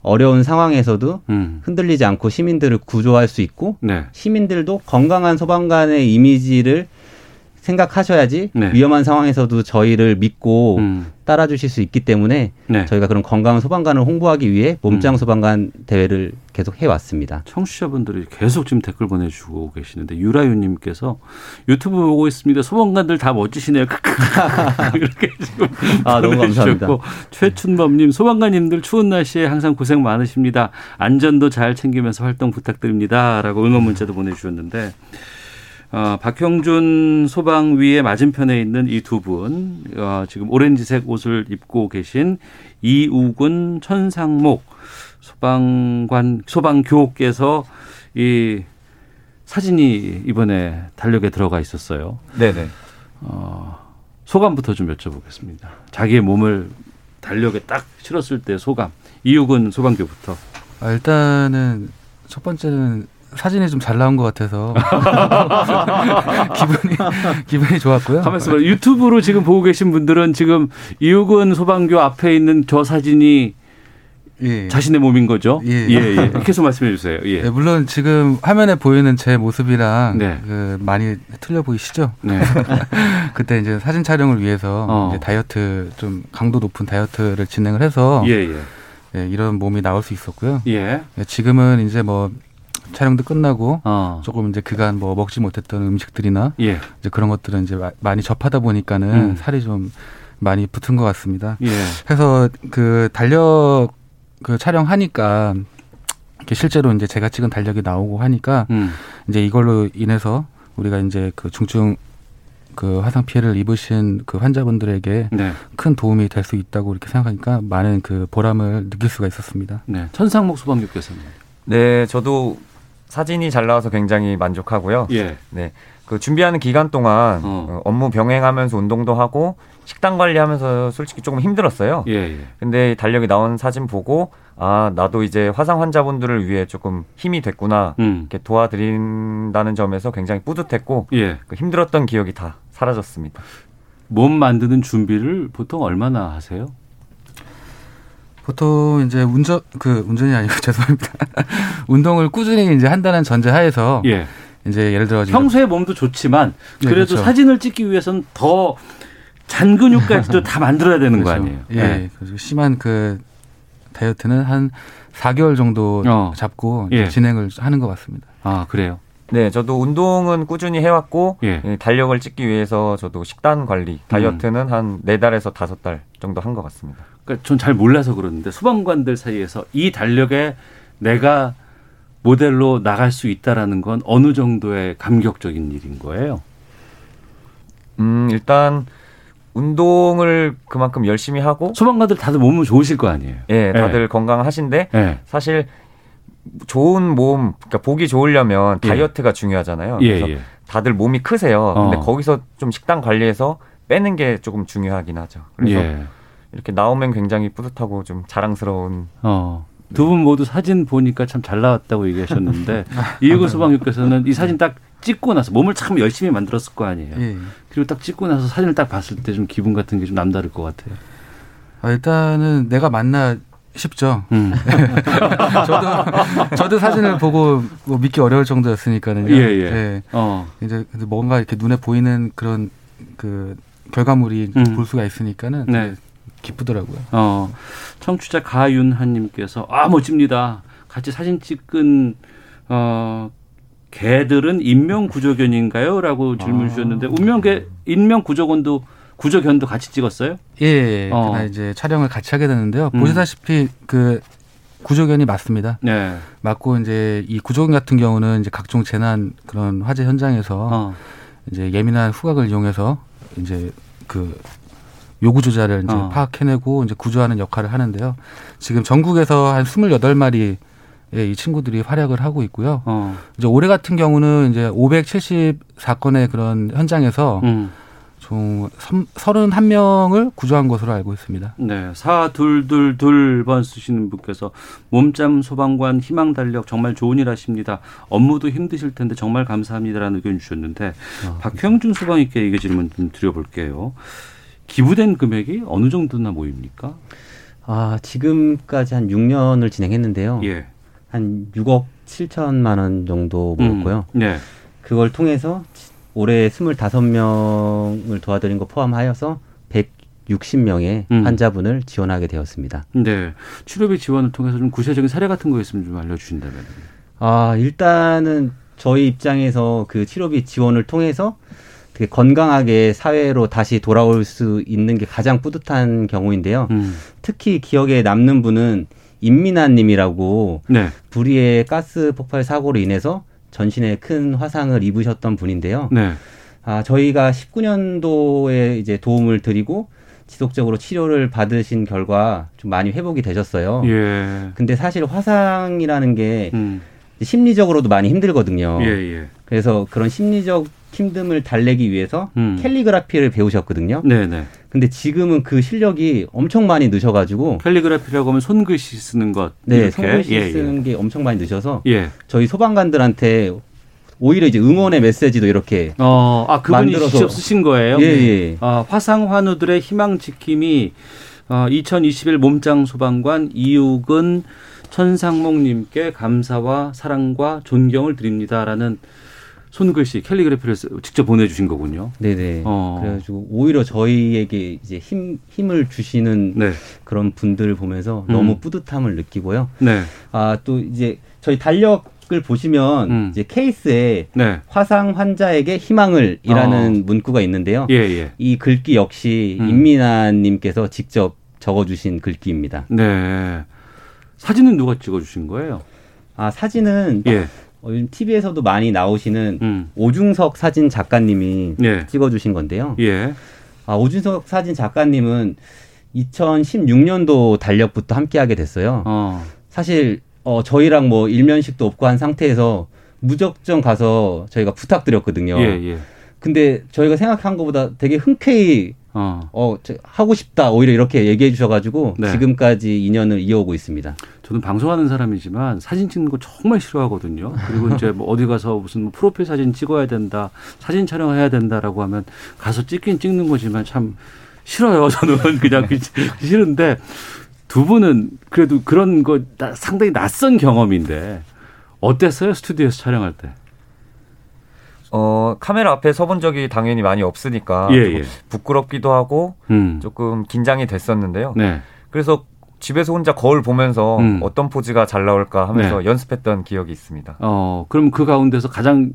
어려운 상황에서도 음. 흔들리지 않고 시민들을 구조할 수 있고 네. 시민들도 건강한 소방관의 이미지를 생각하셔야지 네. 위험한 상황에서도 저희를 믿고 음. 따라주실 수 있기 때문에 네. 저희가 그런 건강한 소방관을 홍보하기 위해 몸짱 음. 소방관 대회를 계속 해왔습니다. 청취자분들이 계속 지금 댓글 보내주고 계시는데 유라유님께서 유튜브 보고 있습니다. 소방관들 다 멋지시네요. 이렇게 지금 아, 너무 감사합니다. 최춘범님 소방관님들 추운 날씨에 항상 고생 많으십니다. 안전도 잘 챙기면서 활동 부탁드립니다.라고 응원 문자도 보내주셨는데 어, 박형준 소방위의 맞은편에 있는 이 두 분, 어, 지금 오렌지색 옷을 입고 계신 이우근 천상목 소방관, 소방교께서 이 사진이 이번에 달력에 들어가 있었어요. 네네. 어, 소감부터 좀 여쭤보겠습니다. 자기의 몸을 달력에 딱 실었을 때 소감. 이우근 소방교부터. 아, 일단은 첫 번째는 사진이 좀 잘 나온 것 같아서 기분이 기분이 좋았고요. 가만있어 봐. 유튜브로 지금 보고 계신 분들은 지금 이우근 소방교 앞에 있는 저 사진이 자신의 몸인 거죠? 예. 예, 예. 계속 말씀해 주세요. 예. 네, 물론 지금 화면에 보이는 제 모습이랑 네. 그 많이 틀려 보이시죠? 네. 그때 이제 사진 촬영을 위해서 어. 이제 다이어트 좀 강도 높은 다이어트를 진행을 해서 예, 예. 네, 이런 몸이 나올 수 있었고요. 예. 네, 지금은 이제 뭐 촬영도 끝나고 어. 조금 이제 그간 뭐 먹지 못했던 음식들이나 예. 이제 그런 것들은 이제 마- 많이 접하다 보니까는 음. 살이 좀 많이 붙은 것 같습니다. 예. 그래서 그 달력 그 촬영하니까 이렇게 실제로 이제 제가 찍은 달력이 나오고 하니까 음. 이제 이걸로 인해서 우리가 이제 그 중증 그 화상 피해를 입으신 그 환자분들에게 네. 큰 도움이 될 수 있다고 이렇게 생각하니까 많은 그 보람을 느낄 수가 있었습니다. 네. 천상목 소방교께서는. 네, 저도 사진이 잘 나와서 굉장히 만족하고요. 예. 네. 그 준비하는 기간 동안 어, 업무 병행하면서 운동도 하고 식단 관리하면서 솔직히 조금 힘들었어요. 예, 예. 근데 달력이 나온 사진 보고 아 나도 이제 화상 환자분들을 위해 조금 힘이 됐구나 음. 이렇게 도와드린다는 점에서 굉장히 뿌듯했고 예. 그 힘들었던 기억이 다 사라졌습니다. 몸 만드는 준비를 보통 얼마나 하세요? 보통 이제 운전 그 운전이 아니고 죄송합니다. 운동을 꾸준히 이제 한다는 전제하에서 예. 이제 예를 들어 지금 평소에 몸도 좋지만 네, 그래도 그렇죠. 사진을 찍기 위해서는 더 잔근육까지도 다 만들어야 되는 거 그렇죠. 아니에요? 예. 네. 그래서 심한 그 다이어트는 한 4개월 정도 어. 잡고 예. 진행을 하는 것 같습니다. 아 그래요? 네, 저도 운동은 꾸준히 해왔고 예. 예, 달력을 찍기 위해서 저도 식단 관리 다이어트는 한네 달에서 다섯 달 정도 한 것 같습니다. 그러니까 전 잘 몰라서 그러는데 소방관들 사이에서 이 달력에 내가 모델로 나갈 수 있다라는 건 어느 정도의 감격적인 일인 거예요? 음, 일단 운동을 그만큼 열심히 하고 소방관들 다들 몸은 좋으실 거 아니에요? 예, 다들 예. 건강하신데 예. 사실 좋은 몸, 그러니까 보기 좋으려면 예. 다이어트가 중요하잖아요. 예, 그래서 예. 다들 몸이 크세요. 근데 어. 거기서 좀 식단 관리해서 빼는 게 조금 중요하긴 하죠. 그래서 예. 이렇게 나오면 굉장히 뿌듯하고 좀 자랑스러운 어. 두 분 모두 사진 보니까 참 잘 나왔다고 얘기하셨는데 이해구 소방님께서는 이 사진 딱 찍고 나서 몸을 참 열심히 만들었을 거 아니에요. 예. 그리고 딱 찍고 나서 사진을 딱 봤을 때 좀 기분 같은 게 좀 남다를 것 같아요. 아, 일단은 내가 맞나 싶죠. 음. 저도 저도 사진을 보고 뭐 믿기 어려울 정도였으니까는요. 예, 예. 어. 이제 뭔가 이렇게 눈에 보이는 그런 그 결과물이 음. 볼 수가 있으니까는 네. 기쁘더라고요. 어, 청취자 가윤하님께서 아 멋집니다. 같이 사진 찍은 어 개들은 인명 구조견인가요?라고 질문 아. 주셨는데 운명개 인명 구조견도 구조견도 같이 찍었어요? 예, 어. 그날 이제 촬영을 같이 하게 됐는데요. 음. 보시다시피 그 구조견이 맞습니다. 네. 맞고 이제 이 구조견 같은 경우는 이제 각종 재난 그런 화재 현장에서 어. 이제 예민한 후각을 이용해서 이제 그 요구 조자를 이제 어. 파악해내고 이제 구조하는 역할을 하는데요. 지금 전국에서 한 28마리의 이 친구들이 활약을 하고 있고요. 어. 이제 올해 같은 경우는 이제 574건의 그런 현장에서 음. 총 31명을 구조한 것으로 알고 있습니다. 네, 사둘둘둘번 쓰시는 분께서 몸짱 소방관 희망 달력 정말 좋은 일 하십니다. 업무도 힘드실 텐데 정말 감사합니다라는 의견 주셨는데 박형준 소방님께 이게 질문 좀 드려볼게요. 기부된 금액이 어느 정도나 모입니까? 아, 지금까지 한 6년을 진행했는데요. 예. 한 6억 7천만 원 정도 모였고요. 음, 네. 그걸 통해서 올해 25명을 도와드린 거 포함하여서 160명의 음. 환자분을 지원하게 되었습니다. 네. 치료비 지원을 통해서 좀 구체적인 사례 같은 거 있으면 좀 알려주신다면. 아, 일단은 저희 입장에서 그 치료비 지원을 통해서 건강하게 사회로 다시 돌아올 수 있는 게 가장 뿌듯한 경우인데요. 음. 특히 기억에 남는 분은 임민아님이라고 네. 불의의 가스 폭발 사고로 인해서 전신에 큰 화상을 입으셨던 분인데요. 네. 아, 저희가 19년도에 이제 도움을 드리고 지속적으로 치료를 받으신 결과 좀 많이 회복이 되셨어요. 예. 근데 사실 화상이라는 게 음. 심리적으로도 많이 힘들거든요. 예, 예. 그래서 그런 심리적 힘듦을 달래기 위해서 음. 캘리그라피를 배우셨거든요. 네네. 근데 지금은 그 실력이 엄청 많이 늦어가지고 캘리그라피라고 하면 손글씨 쓰는 것. 네, 이렇게. 손글씨 예, 예. 쓰는 게 엄청 많이 늦어서 예. 저희 소방관들한테 오히려 이제 응원의 메시지도 이렇게 어, 아, 그분이 만들어서- 직접 쓰신 거예요? 예, 예. 아, 화상 환우들의 희망 지킴이 어, 2021 몸짱 소방관 이욱은 천상목님께 감사와 사랑과 존경을 드립니다라는 손글씨 캘리그래피를 쓰- 직접 보내주신 거군요. 네네. 어. 그래가지고 오히려 저희에게 이제 힘 힘을 주시는 네. 그런 분들을 보면서 음. 너무 뿌듯함을 느끼고요. 네. 아또 이제 저희 달력 을 보시면 음. 이제 케이스에 네. 화상 환자에게 희망을이라는 문구가 있는데요. 예, 예. 이 글귀 역시 음. 임민아님께서 직접 적어주신 글귀입니다. 네. 사진은 누가 찍어주신 거예요? 아 사진은 예. 어, 요즘 TV에서도 많이 나오시는 음. 오중석 사진 작가님이 예. 찍어주신 건데요. 예. 아, 오준석 사진 작가님은 2016년도 달력부터 함께하게 됐어요. 어. 사실 어, 저희랑 뭐 일면식도 없고 한 상태에서 무작정 가서 저희가 부탁드렸거든요. 예, 예. 근데 저희가 생각한 것보다 되게 흔쾌히 어. 어, 저, 하고 싶다 오히려 이렇게 얘기해 주셔가지고 네. 지금까지 인연을 이어오고 있습니다. 저는 방송하는 사람이지만 사진 찍는 거 정말 싫어하거든요. 그리고 이제 뭐 어디 가서 무슨 뭐 프로필 사진 찍어야 된다, 사진 촬영해야 된다라고 하면 가서 찍긴 찍는 거지만 참 싫어요. 저는 그냥 그- 싫은데 두 분은 그래도 그런 거 나- 상당히 낯선 경험인데 어땠어요? 스튜디오에서 촬영할 때? 어, 카메라 앞에 서본 적이 당연히 많이 없으니까 예, 예. 부끄럽기도 하고 음. 조금 긴장이 됐었는데요. 네. 그래서 집에서 혼자 거울 보면서 음. 어떤 포즈가 잘 나올까 하면서 네. 연습했던 기억이 있습니다. 어, 그럼 그 가운데서 가장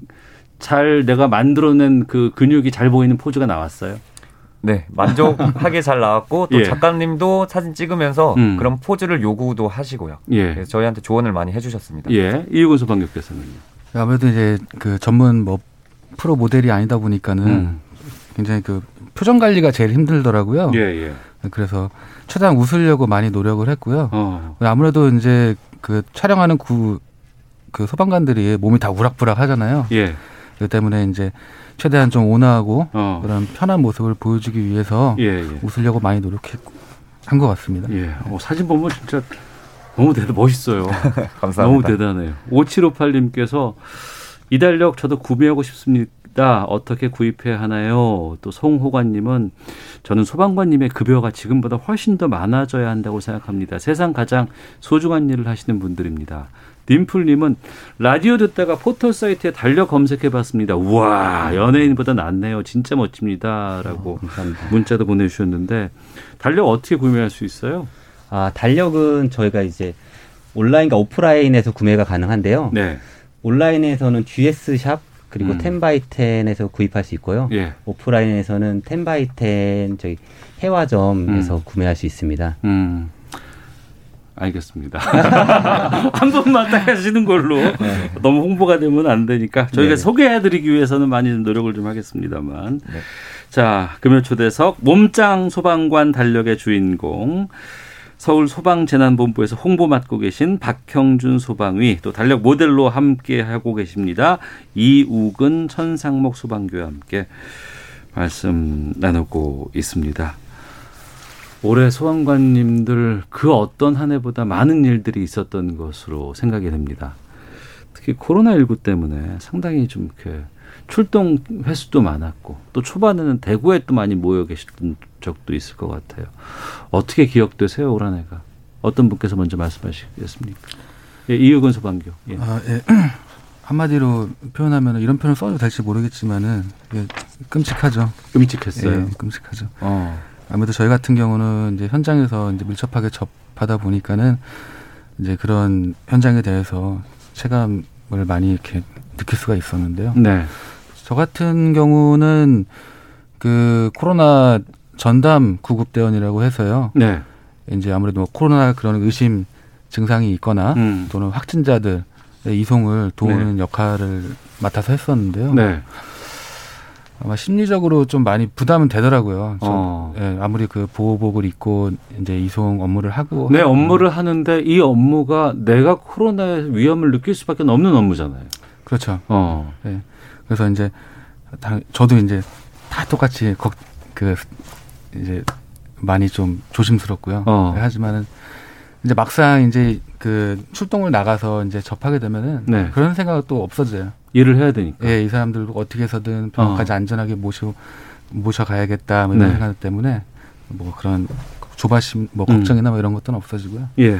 잘 내가 만들어낸 그 근육이 잘 보이는 포즈가 나왔어요. 네, 만족하게 잘 나왔고 또 예. 작가님도 사진 찍으면서 음. 그런 포즈를 요구도 하시고요. 예. 그래서 저희한테 조언을 많이 해주셨습니다. 예. 이우근 소방교께서는요. 아무래도 이제 그 전문 뭐 프로 모델이 아니다 보니까는 음. 굉장히 그 표정 관리가 제일 힘들더라고요. 예, 예. 그래서 최대한 웃으려고 많이 노력을 했고요. 어. 아무래도 이제 그 촬영하는 구, 그 소방관들이 몸이 다 우락부락 하잖아요. 예. 그 때문에 이제 최대한 좀 온화하고 어. 그런 편한 모습을 보여주기 위해서 예, 예. 웃으려고 많이 노력했고 한 것 같습니다. 예. 어, 사진 보면 진짜 너무 대단 멋있어요. 감사합니다. 너무 대단해요. 5758님께서 이 달력 저도 구매하고 싶습니다. 어떻게 구입해야 하나요? 또 송호관님은 저는 소방관님의 급여가 지금보다 훨씬 더 많아져야 한다고 생각합니다. 세상 가장 소중한 일을 하시는 분들입니다. 딤플님은 라디오 듣다가 포털 사이트에 달력 검색해 봤습니다. 우와 연예인보다 낫네요. 진짜 멋집니다.라고 문자도 보내주셨는데 달력 어떻게 구매할 수 있어요? 아, 달력은 저희가 이제 온라인과 오프라인에서 구매가 가능한데요. 네. 온라인에서는 GS샵 그리고 음. 텐바이텐에서 구입할 수 있고요. 예. 오프라인에서는 텐바이텐 저희 해화점에서 구매할 수 있습니다. 음. 알겠습니다. 한 번만 딱 하시는 걸로 너무 홍보가 되면 안 되니까 저희가 네. 소개해드리기 위해서는 많이 노력을 좀 하겠습니다만. 자, 금요 초대석 몸짱 소방관 달력의 주인공 서울 소방재난본부에서 홍보 맡고 계신 박형준 소방위 또 달력 모델로 함께 하고 계십니다. 이우근 천상목 소방교와 함께 말씀 나누고 있습니다. 올해 소방관님들 그 어떤 한 해보다 많은 일들이 있었던 것으로 생각이 됩니다. 특히 코로나19 때문에 상당히 좀 이렇게 출동 횟수도 많았고 또 초반에는 대구에 또 많이 모여 계셨던 적도 있을 것 같아요. 어떻게 기억되세요, 올 한 해가? 어떤 분께서 먼저 말씀하시겠습니까? 예, 이유근 소방교. 예. 아, 예. 한마디로 표현하면 이런 표현 써도 될지 모르겠지만은 예, 끔찍하죠. 끔찍했어요. 예, 끔찍하죠. 어. 아무래도 저희 같은 경우는 이제 현장에서 이제 밀접하게 접하다 보니까는 이제 그런 현장에 대해서 체감을 많이 이렇게 느낄 수가 있었는데요. 네. 저 같은 경우는 그 코로나 전담 구급 대원이라고 해서요. 네. 이제 아무래도 뭐 코로나 그런 의심 증상이 있거나 음. 또는 확진자들의 이송을 도우는 역할을 맡아서 했었는데요. 네. 아마 심리적으로 좀 많이 부담은 되더라고요. 저, 어. 예, 아무리 그 보호복을 입고 이제 이송 업무를 하고 내 업무를 하는데 이 업무가 내가 코로나의 위험을 느낄 수밖에 없는 업무잖아요. 그렇죠. 어. 예. 그래서 이제 다, 저도 이제 다 똑같이 걱, 그 이제 많이 좀 조심스럽고요. 어. 예, 하지만은 이제 막상 이제 그 출동을 나가서 이제 접하게 되면은 네. 그런 생각은 또 없어져요. 일을 해야 되니까. 예, 이 사람들 어떻게 해서든 병원까지 어. 안전하게 모셔 모셔가야겠다 뭐 이런 네. 생각 때문에 뭐 그런 조바심 뭐 음. 걱정이나 뭐 이런 것들은 없어지고요. 예.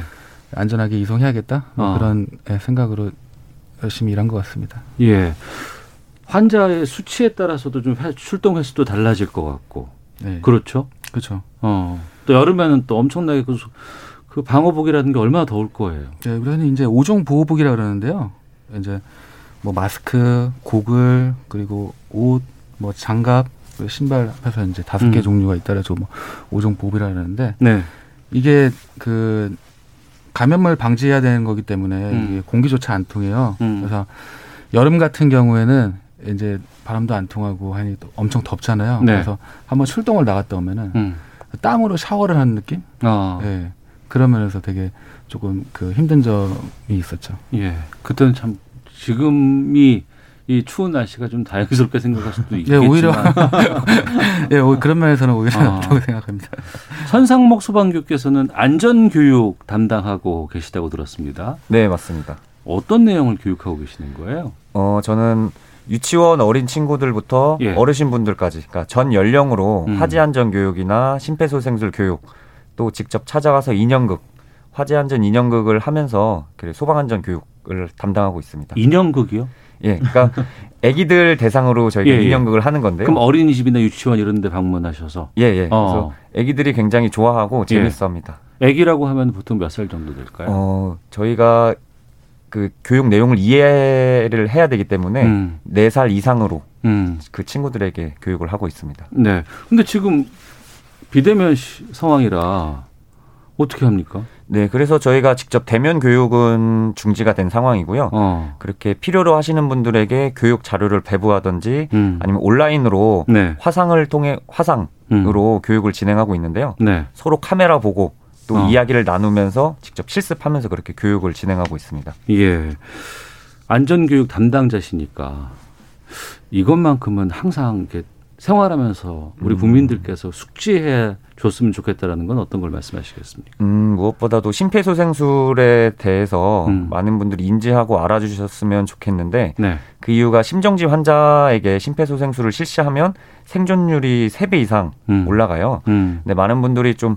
안전하게 이송해야겠다 뭐 어. 그런 예, 생각으로 열심히 일한 것 같습니다. 예. 환자의 수치에 따라서도 좀 회- 출동 횟수도 달라질 것 같고. 네. 그렇죠. 그렇죠. 어. 또 여름에는 또 엄청나게 그, 수- 그 방호복이라는 게 얼마나 더울 거예요. 네, 우리는 이제 오종 보호복이라 그러는데요. 이제 뭐 마스크, 고글 그리고 옷, 뭐 장갑, 그리고 신발 해서 이제 다섯 개 음. 종류가 있다라서 뭐 오종 보호복이라 그러는데 네. 이게 그 감염을 방지해야 되는 거기 때문에 음. 이게 공기조차 안 통해요. 음. 그래서 여름 같은 경우에는 이제 바람도 안 통하고 하니 또 엄청 덥잖아요. 네. 그래서 한번 출동을 나갔다 오면은 음. 땀으로 샤워를 하는 느낌? 아. 예. 그런 면에서 되게 조금 그 힘든 점이 있었죠. 예. 그때는 참 지금이 이 추운 날씨가 좀 다행스럽게 생각할 수도 예, 있겠지만 오히려 예, 오- 그런 면에서는 오히려 아. 낫다고 생각합니다. 천상목 소방교께서는 안전교육 담당하고 계시다고 들었습니다. 네, 맞습니다. 어떤 내용을 교육하고 계시는 거예요? 어, 저는 유치원 어린 친구들부터 예. 어르신분들까지, 그러니까 전 연령으로 음. 화재 안전 교육이나 심폐소생술 교육, 또 직접 찾아가서 인형극, 화재 안전 인형극을 하면서 그 소방 안전 교육을 담당하고 있습니다. 인형극이요? 예, 그러니까 아기들 대상으로 저희가 예, 예. 인형극을 하는 건데요. 그럼 어린이집이나 유치원 이런 데 방문하셔서 예, 예. 어. 그래서 아기들이 굉장히 좋아하고 재밌어합니다. 아기라고 하면 보통 몇 살 정도 될까요? 어, 저희가 그 교육 내용을 이해를 해야 되기 때문에 음. 네살 이상으로 음. 그 친구들에게 교육을 하고 있습니다. 네. 근데 지금 비대면 시- 상황이라 어떻게 합니까? 네, 그래서 저희가 직접 대면 교육은 중지가 된 상황이고요. 어. 그렇게 필요로 하시는 분들에게 교육 자료를 배부하든지 음. 아니면 온라인으로 네. 화상을 통해 화상으로 교육을 진행하고 있는데요. 네. 서로 카메라 보고 또 어. 이야기를 나누면서 직접 실습하면서 그렇게 교육을 진행하고 있습니다. 예. 안전교육 담당자시니까 이것만큼은 항상 이렇게 생활하면서 우리 음. 국민들께서 숙지해 줬으면 좋겠다라는 건 어떤 걸 말씀하시겠습니까? 음, 무엇보다도 심폐소생술에 대해서 음. 많은 분들이 인지하고 알아주셨으면 좋겠는데 네. 그 이유가 심정지 환자에게 심폐소생술을 실시하면 생존율이 세 배 이상 음. 올라가요. 음. 근데 많은 분들이 좀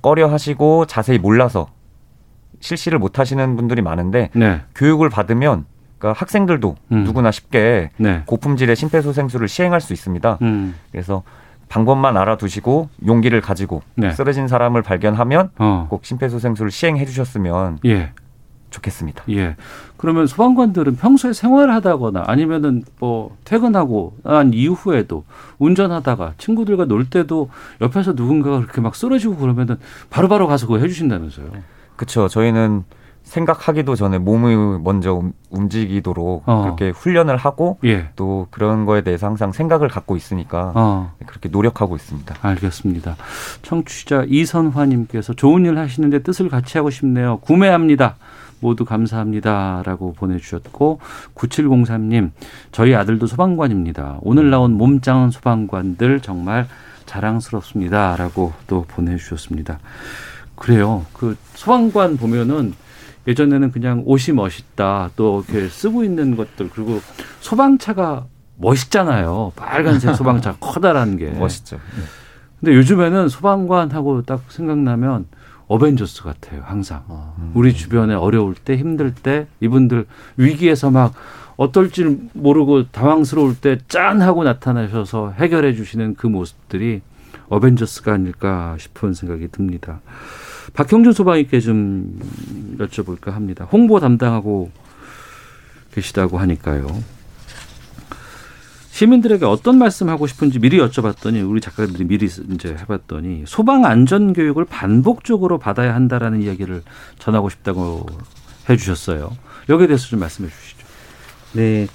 꺼려 하시고 자세히 몰라서 실시를 못 하시는 분들이 많은데 네. 교육을 받으면 그러니까 학생들도 음. 누구나 쉽게 네. 고품질의 심폐소생술을 시행할 수 있습니다. 음. 그래서 방법만 알아두시고 용기를 가지고 네. 쓰러진 사람을 발견하면 어. 꼭 심폐소생술을 시행해 주셨으면 예. 좋겠습니다. 예. 그러면 소방관들은 평소에 생활하다거나 아니면은 뭐 퇴근하고 난 이후에도 운전하다가 친구들과 놀 때도 옆에서 누군가가 그렇게 막 쓰러지고 그러면은 바로바로 가서 그거 해주신다면서요. 그렇죠. 저희는 생각하기도 전에 몸을 먼저 움- 움직이도록 어. 그렇게 훈련을 하고 예. 또 그런 거에 대해서 항상 생각을 갖고 있으니까 어. 그렇게 노력하고 있습니다. 알겠습니다. 청취자 이선화님께서 좋은 일 하시는데 뜻을 같이 하고 싶네요. 구매합니다. 모두 감사합니다라고 보내주셨고 9703님 저희 아들도 소방관입니다. 오늘 나온 몸짱은 소방관들 정말 자랑스럽습니다라고 또 보내주셨습니다. 그래요. 그 소방관 보면은 예전에는 그냥 옷이 멋있다 또 이렇게 쓰고 있는 것들 그리고 소방차가 멋있잖아요. 빨간색 소방차 커다란 게 멋있죠. 근데 요즘에는 소방관하고 딱 생각나면 어벤져스 같아요. 항상 우리 주변에 어려울 때 힘들 때 이분들 위기에서 막 어떨 줄 모르고 당황스러울 때 짠 하고 나타나셔서 해결해 주시는 그 모습들이 어벤져스가 아닐까 싶은 생각이 듭니다. 박형준 소방위께 좀 여쭤볼까 합니다. 홍보 담당하고 계시다고 하니까요. 시민들에게 어떤 말씀하고 싶은지 미리 여쭤봤더니 우리 작가들이 미리 이제 해봤더니 소방 안전 교육을 반복적으로 받아야 한다라는 이야기를 전하고 싶다고 해주셨어요. 여기에 대해서 좀 말씀해 주시죠. 네.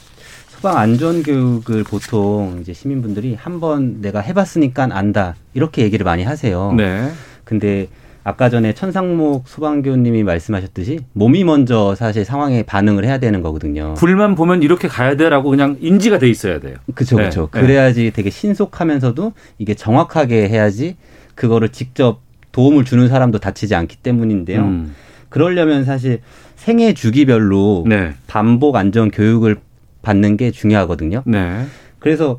소방 안전 교육을 보통 이제 시민분들이 한 번 내가 해봤으니까 안다 이렇게 얘기를 많이 하세요. 네. 근데 아까 전에 천상목 소방교님이 말씀하셨듯이 몸이 먼저 사실 상황에 반응을 해야 되는 거거든요. 불만 보면 이렇게 가야 돼라고 그냥 인지가 돼 있어야 돼요. 그렇죠, 네, 그렇죠. 네. 그래야지 되게 신속하면서도 이게 정확하게 해야지 그거를 직접 도움을 주는 사람도 다치지 않기 때문인데요. 음. 그러려면 사실 생애 주기별로 네. 반복 안전 교육을 받는 게 중요하거든요. 네. 그래서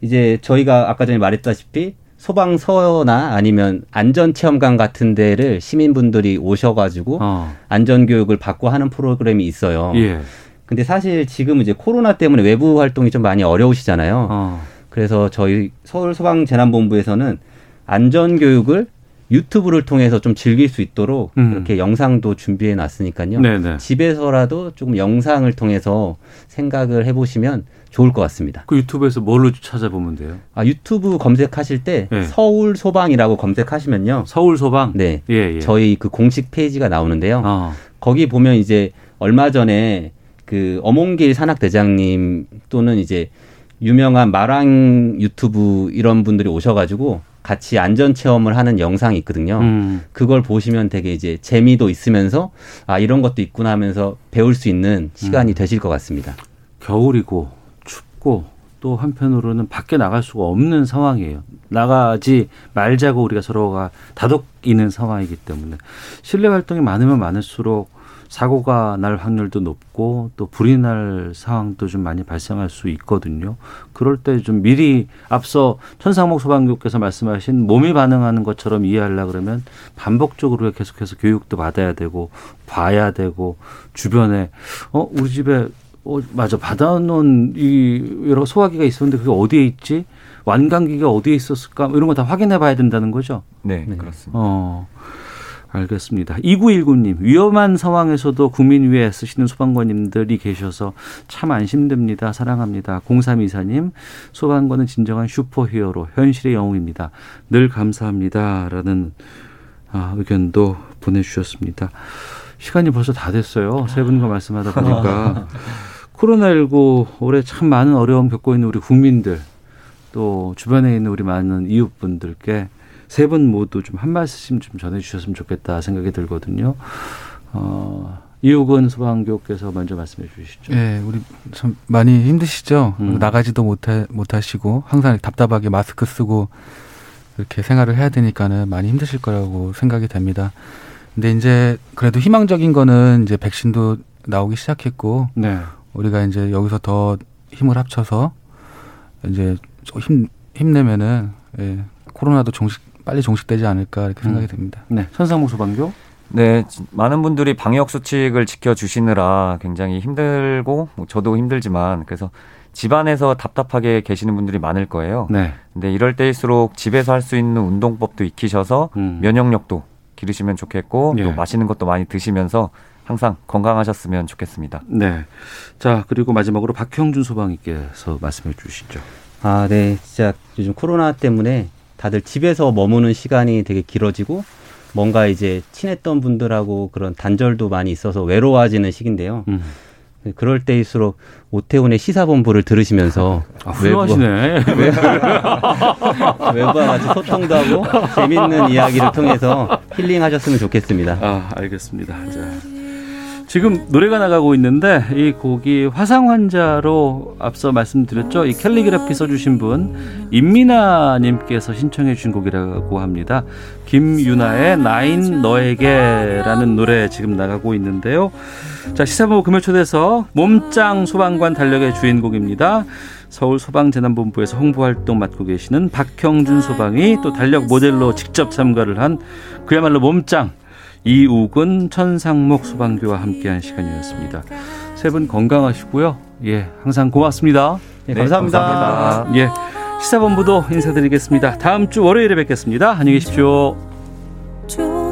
이제 저희가 아까 전에 말했다시피 소방서나 아니면 안전체험관 같은 데를 시민분들이 오셔가지고 어. 안전교육을 받고 하는 프로그램이 있어요. 예. 근데 사실 지금 이제 코로나 때문에 외부 활동이 좀 많이 어려우시잖아요. 어. 그래서 저희 서울소방재난본부에서는 안전교육을 유튜브를 통해서 좀 즐길 수 있도록 음. 이렇게 영상도 준비해 놨으니까요. 네네. 집에서라도 조금 영상을 통해서 생각을 해보시면 좋을 것 같습니다. 그 유튜브에서 뭘로 찾아보면 돼요? 아, 유튜브 검색하실 때 네. 서울 소방이라고 검색하시면요. 서울 소방? 네. 예, 예. 저희 그 공식 페이지가 나오는데요. 어. 거기 보면 이제 얼마 전에 그 어몽길 산악대장님 또는 이제 유명한 마랑 유튜브 이런 분들이 오셔가지고 같이 안전 체험을 하는 영상이 있거든요. 음. 그걸 보시면 되게 이제 재미도 있으면서 아 이런 것도 있구나 하면서 배울 수 있는 시간이 되실 것 같습니다. 겨울이고 춥고 또 한편으로는 밖에 나갈 수가 없는 상황이에요. 나가지 말자고 우리가 서로가 다독이는 상황이기 때문에 실내 활동이 많으면 많을수록 사고가 날 확률도 높고 또 불이 날 상황도 좀 많이 발생할 수 있거든요. 그럴 때 좀 미리 앞서 천상목 소방교육께서 말씀하신 몸이 반응하는 것처럼 이해하려 그러면 반복적으로 계속해서 교육도 받아야 되고 봐야 되고 주변에 어 우리 집에 어, 맞아. 받아놓은 이 여러 소화기가 있었는데 그게 어디에 있지? 완강기가 어디에 있었을까? 뭐 이런 거 다 확인해 봐야 된다는 거죠. 네, 그렇습니다. 어. 알겠습니다. 2919님, 위험한 상황에서도 국민 위해 쓰시는 소방관님들이 계셔서 참 안심됩니다. 사랑합니다. 0324님, 소방관은 진정한 슈퍼 히어로, 현실의 영웅입니다. 늘 감사합니다. 라는 아, 의견도 보내주셨습니다. 시간이 벌써 다 됐어요. 세 분과 말씀하다 보니까. 코로나19 올해 참 많은 어려움 겪고 있는 우리 국민들, 또 주변에 있는 우리 많은 이웃분들께 세 분 모두 좀 한 말씀 좀 전해주셨으면 좋겠다 생각이 들거든요. 어, 이욱은 소방교께서 먼저 말씀해 주시죠. 네, 우리 참 많이 힘드시죠. 음. 나가지도 못해 못하시고 항상 답답하게 마스크 쓰고 이렇게 생활을 해야 되니까는 많이 힘드실 거라고 생각이 됩니다. 근데 이제 그래도 희망적인 거는 이제 백신도 나오기 시작했고 네. 우리가 이제 여기서 더 힘을 합쳐서 이제 좀힘 힘내면은 예, 코로나도 종식 빨리 종식되지 않을까 이렇게 생각이 음. 됩니다. 네. 천상무 소방교. 네, 지- 많은 분들이 방역 수칙을 지켜 주시느라 굉장히 힘들고 뭐 저도 힘들지만 그래서 집안에서 답답하게 계시는 분들이 많을 거예요. 네. 근데 이럴 때일수록 집에서 할 수 있는 운동법도 익히셔서 음. 면역력도 기르시면 좋겠고 예. 또 맛있는 것도 많이 드시면서 항상 건강하셨으면 좋겠습니다. 네. 자, 그리고 마지막으로 박형준 소방님께서 말씀해 주시죠. 아, 네. 진짜 요즘 코로나 때문에 다들 집에서 머무는 시간이 되게 길어지고 뭔가 이제 친했던 분들하고 그런 단절도 많이 있어서 외로워지는 시기인데요. 음. 그럴 때일수록 오태훈의 시사본부를 들으시면서 아, 훌륭하시네. 외부와, 외부와 같이 소통도 하고 재밌는 이야기를 통해서 힐링하셨으면 좋겠습니다. 아, 알겠습니다. 자. 지금 노래가 나가고 있는데 이 곡이 화상 환자로 앞서 말씀드렸죠. 이 캘리그래피 써주신 분 임미나 님께서 신청해 주신 곡이라고 합니다. 김유나의 나인 너에게라는 노래 지금 나가고 있는데요. 자 시사부 금요초대서 몸짱 소방관 달력의 주인공입니다. 서울 소방재난본부에서 홍보활동 맡고 계시는 박형준 소방이 또 달력 모델로 직접 참가를 한 그야말로 몸짱 이욱은 천상목 소방교와 함께한 시간이었습니다. 세 분 건강하시고요. 예, 항상 고맙습니다. 네, 감사합니다. 감사합니다. 예, 시사본부도 인사드리겠습니다. 다음 주 월요일에 뵙겠습니다. 안녕히 계십시오. 좀